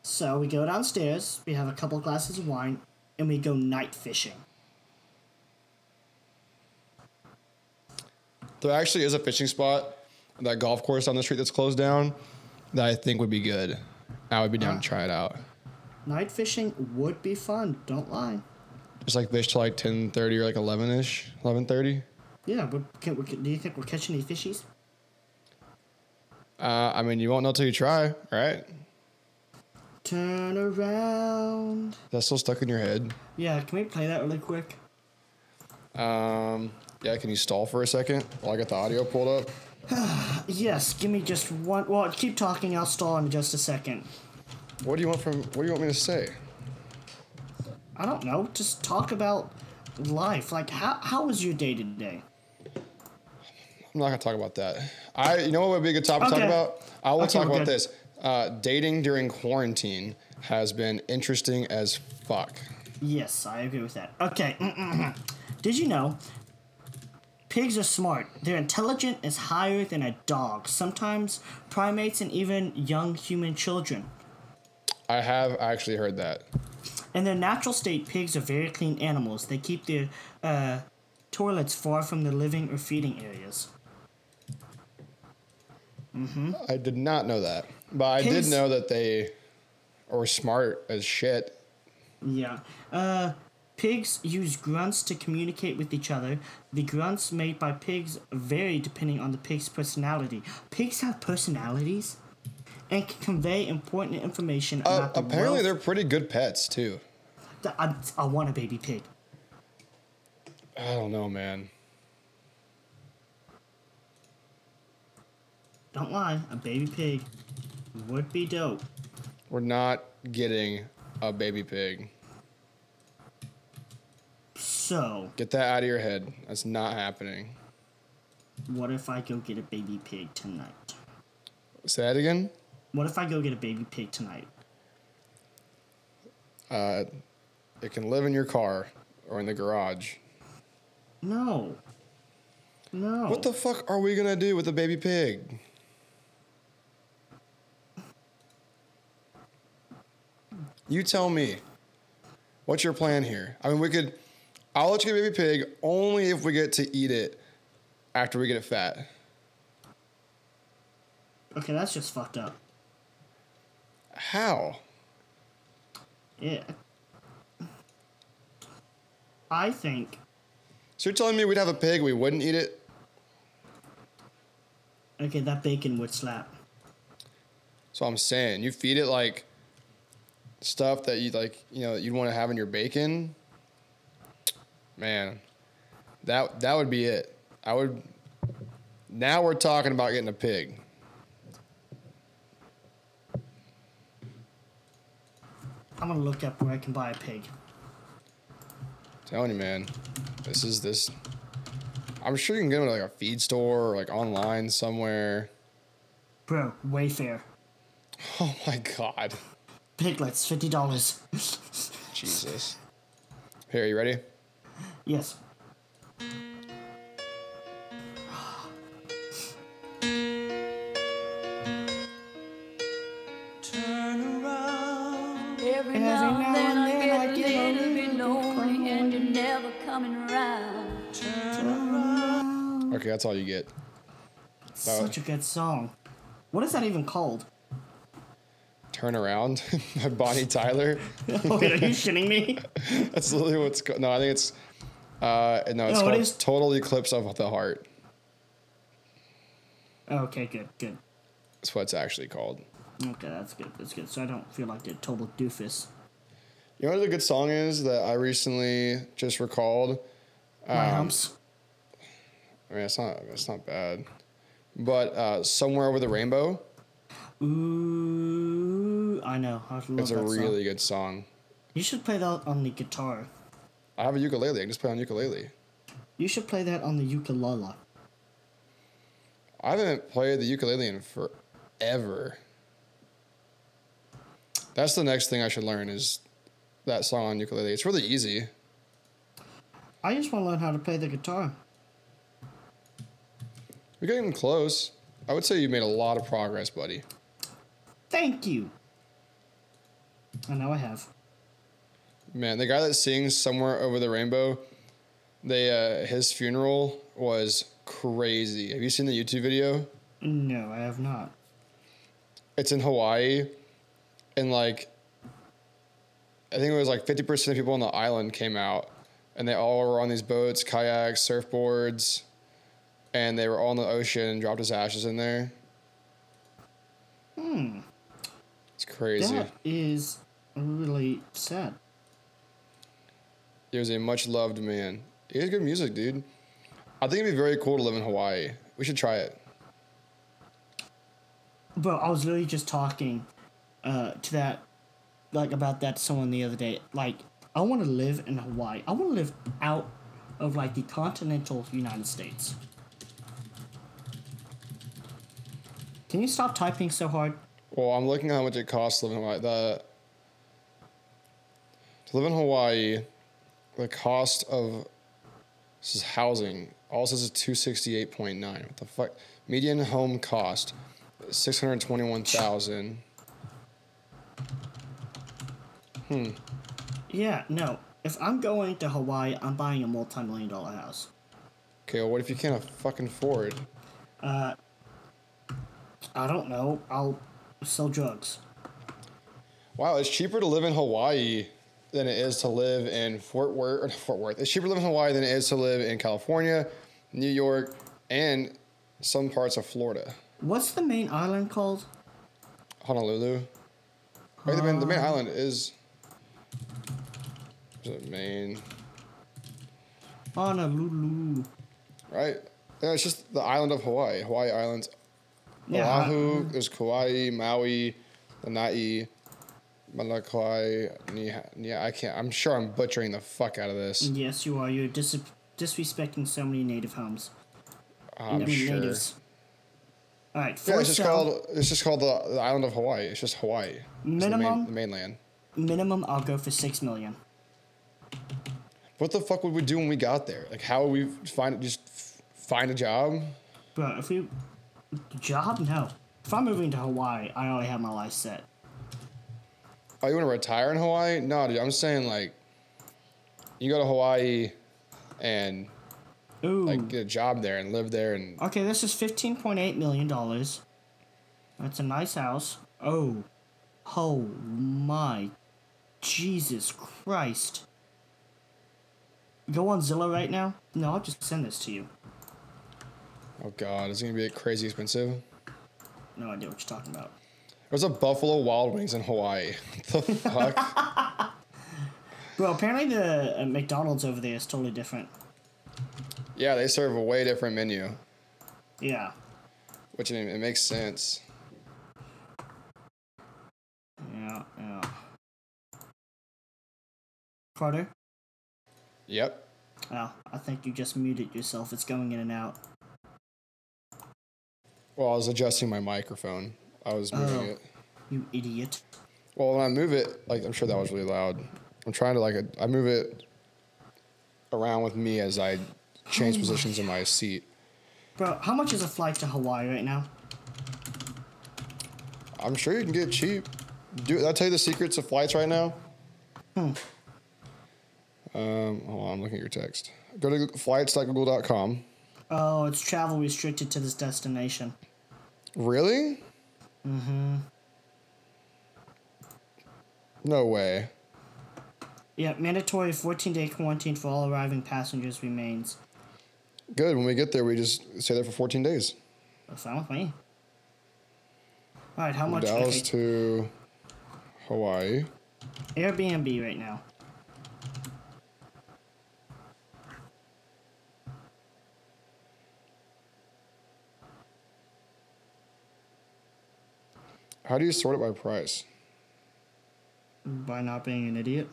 So we go downstairs, we have a couple glasses of wine, and we go night fishing. There actually is a fishing spot, that golf course on the street that's closed down, that I think would be good. I would be down to uh. try it out. Night fishing would be fun, don't lie. Just like fish till like ten thirty or like eleven ish, eleven thirty. Yeah, but can, we- do you think we're catching any fishies? Uh, I mean, you won't know till you try, right? Turn around. That's still stuck in your head. Yeah, can we play that really quick? Um, yeah, can you stall for a second while I get the audio pulled up? Yes, give me just one. Well, keep talking. I'll stall in just a second. What do you want from? What do you want me to say? I don't know. Just talk about life. Like, how how was your day today? I'm not gonna talk about that. I, you know what would be a good topic to talk about? I will Okay, talk about good. this. Uh, dating during quarantine has been interesting as fuck. Yes, I agree with that. Okay. Did you know pigs are smart? Their intelligence is higher than a dog. Sometimes primates and even young human children. I have actually heard that. In their natural state, pigs are very clean animals. They keep their uh, toilets far from the living or feeding areas. I did not know that, but I did know that they are smart as shit. Yeah. Uh, pigs use grunts to communicate with each other. The grunts made by pigs vary depending on the pig's personality. Pigs have personalities and can convey important information Uh, about the apparently, wealth- they're pretty good pets too. I, I want a baby pig. I don't know, man. Don't lie, a baby pig would be dope. We're not getting a baby pig. So, Get that out of your head. That's not happening. what if I go get a baby pig tonight? Say that again. What if I go get a baby pig tonight? Uh, it can live in your car or in the garage. No. No. What the fuck are we gonna do with a baby pig? You tell me. What's your plan here? I mean, we could. I'll let you get a baby pig only if we get to eat it after we get it fat. Okay, that's just fucked up. How? Yeah. I think So you're telling me we'd have a pig, we wouldn't eat it? okay that bacon would slap. So I'm saying you feed it like stuff that you like, you know, you'd want to have in your bacon. Man, that that would be it. I would. Now we're talking about getting a pig. I'm gonna look up where I can buy a pig. telling you, man, this is this. I'm sure you can get them at like a feed store or like online somewhere. Bro, Wayfair. Oh my god, Piglets, fifty dollars. Jesus. Here, you ready? yes. Every now and then I get a little bit lonely and you're never coming around. Okay, that's all you get. Such a good song. What is that even called? Turn Around by Bonnie Tyler. Oh, are you shitting me? That's literally what's go- no. I think it's uh no. It's No, called is- Total Eclipse of the Heart. Okay, good, good. That's what it's actually called. Okay, that's good. That's good. So I don't feel like a total doofus. You know what a good song is that I recently just recalled? My Um, humps. I mean, it's not it's not bad, but uh, somewhere over the rainbow. Ooh, I know. I love It's a really song. good song. You should play that on the guitar. I have a ukulele. I can just play on ukulele. You should play that on the ukulele. I haven't played the ukulele in forever. That's the next thing I should learn is that song on ukulele. It's really easy. I just want to learn how to play the guitar. We're getting close. I would say you made a lot of progress, buddy. Thank you. I know I have. Man, the guy that sings "Somewhere Over the Rainbow," they uh, his funeral was crazy. Have you seen the YouTube video? No, I have not. It's in Hawaii, and like, I think it was like fifty percent of people on the island came out, and they all were on these boats, kayaks, surfboards, and they were all in the ocean and dropped his ashes in there. Hmm. It's crazy. That is really sad. He was a much loved man. He has good music, dude. I think it'd be very cool to live in Hawaii. We should try it. Bro, I was literally just talking uh, to that, like, about that someone the other day. Like, I want to live in Hawaii. I want to live out of, like, the continental United States. Can you stop typing so hard? Well, I'm looking at how much it costs to live in Hawaii. The to live in Hawaii, the cost of this is housing. All says is two sixty eight point nine. What the fuck? Median home cost six hundred twenty one thousand. Hmm. Yeah, no. If I'm going to Hawaii, I'm buying a multi million dollar house. Okay, well, what if you can't fucking afford? Uh. I don't know. I'll sell drugs. Wow, it's cheaper to live in Hawaii than it is to live in Fort Worth. Or Fort Worth. It's cheaper to live in Hawaii than it is to live in California, New York, and some parts of Florida. What's the main island called? Honolulu. Right, the, main, the main uh. island is. Is it Maine? Honolulu. Right? Yeah, it's just the island of Hawaii. Hawaii Islands. Yeah, Oahu, there's Kauai, Maui, Lanai, Molokai. Niha- Yeah, I can't. I'm sure I'm butchering the fuck out of this. Yes, you are. You're dis- disrespecting so many native homes. I'm sure. natives. All right, Yeah, it's just called. It's just called the, the island of Hawaii. It's just Hawaii. It's the, main, Minimum? the mainland. minimum. I'll go for six million. What the fuck would we do when we got there? Like, how would we find just find a job? Bro, if we job, no. If I'm moving to Hawaii, I already have my life set. Oh, you want to retire in Hawaii? No, dude. I'm saying like, you go to Hawaii, and Ooh. like get a job there and live there and okay, this is fifteen point eight million dollars. That's a nice house. Oh, oh my, Jesus Christ. Go on Zillow right now. No, I'll just send this to you. Oh god, it's gonna be crazy expensive. No idea what you're talking about. There's a Buffalo Wild Wings in Hawaii. The fuck? Bro, apparently the uh, McDonald's over there is totally different. yeah, they serve a way different menu, Yeah. which I mean, it makes sense. Yeah, yeah. Carter? Yep. Oh, I think you just muted yourself. It's going in and out. Well, I was adjusting my microphone. I was moving Oh. it. You idiot. Well, when I move it, like I'm sure that was really loud. I'm trying to like I move it around with me as I change positions in my seat. Bro, how much is a flight to Hawaii right now? I'm sure you can get cheap. Do did I tell you the secrets of flights right now? Hmm. Um, hold on, I'm looking at your text. Go to flights.google.com. Oh, it's travel restricted to this destination. Really? Mm-hmm. No way. Yeah, mandatory 14 day quarantine for all arriving passengers remains. Good. When we get there, we just stay there for 14 days. That's fine with me. Alright, how much? Dallas okay, to Hawaii. Airbnb right now. How do you sort it by price? By not being an idiot.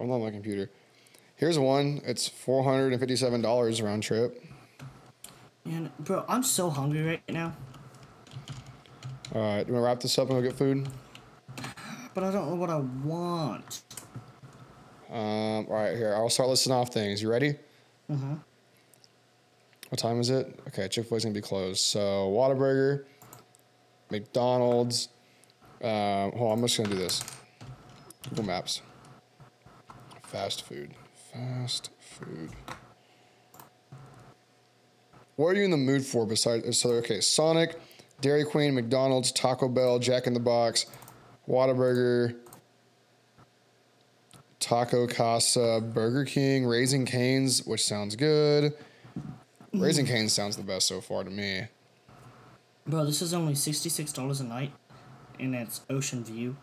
I'm on my computer. Here's one. It's $457 round trip. And bro, I'm so hungry right now, All right. Do you want to wrap this up and go get food? but I don't know what I want. Um, all right, here. I'll start listing off things. You ready? Mm-hmm. What time is it? Okay, Chick fil A's to be closed. So, Whataburger, McDonald's. Uh, hold on, I'm just to do this. Google Maps. Fast food. Fast food. What are you in the mood for besides? So, okay, Sonic, Dairy Queen, McDonald's, Taco Bell, Jack in the Box, Whataburger, Taco Casa, Burger King, Raising Canes, which sounds good. Raising Cane's sounds the best so far to me. Bro, this is only $66 a night, and it's Ocean View.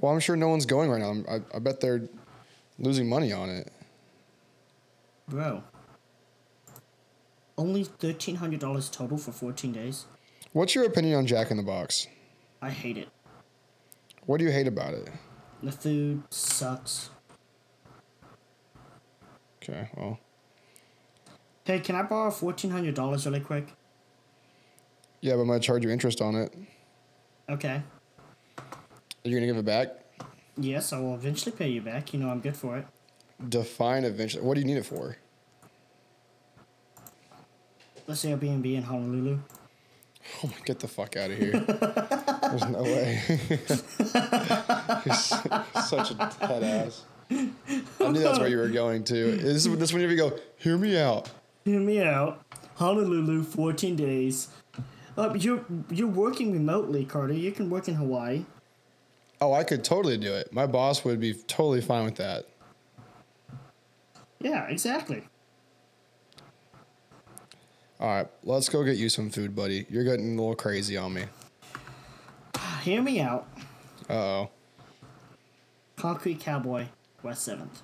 Well, I'm sure no one's going right now. I, I bet they're losing money on it. Bro. Only $1,300 total for 14 days? What's your opinion on Jack in the Box? I hate it. What do you hate about it? The food sucks. Okay, well, Hey, can I borrow $1,400 really quick? Yeah, but I'm gonna charge you interest on it. Okay. Are you gonna give it back? Yes, I will eventually pay you back. You know I'm good for it. Define eventually. What do you need it for? Let's say Airbnb in Honolulu. Oh my, get the fuck out of here. There's no way. You're such a head ass. I knew that's where you were going to. This is this whenever you go, hear me out. Hear me out. Honolulu, 14 days. Uh, you're you're working remotely, Carter. You can work in Hawaii. Oh, I could totally do it. My boss would be totally fine with that. Yeah, exactly. All right, let's go get you some food, buddy. You're getting a little crazy on me. Hear me out. Uh oh. Concrete Cowboy, West 7th.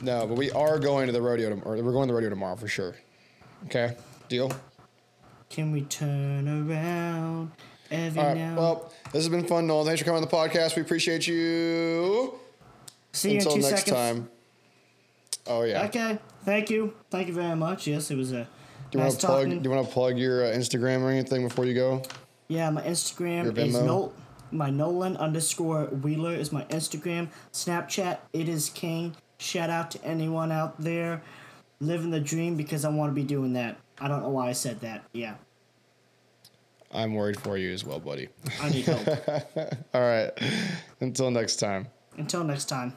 No, but we are going to the rodeo, tomorrow. we're going to the rodeo tomorrow for sure. Okay, deal. Can we turn around every All right. now? Well, this has been fun, Noel. Thanks for coming on the podcast. We appreciate you. See you Until in two next seconds. time. Oh yeah. Okay. Thank you. Thank you very much. Yes, it was a Do you nice want to plug? talking. Do you want to plug your uh, Instagram or anything before you go? Yeah, my Instagram is? Nol- my Nolin underscore Wheeler is my Instagram. Snapchat, it is king. Shout out to anyone out there living the dream because I want to be doing that. I don't know why I said that. Yeah, I'm worried for you as well, buddy. I need help. All right. Until next time. Until next time.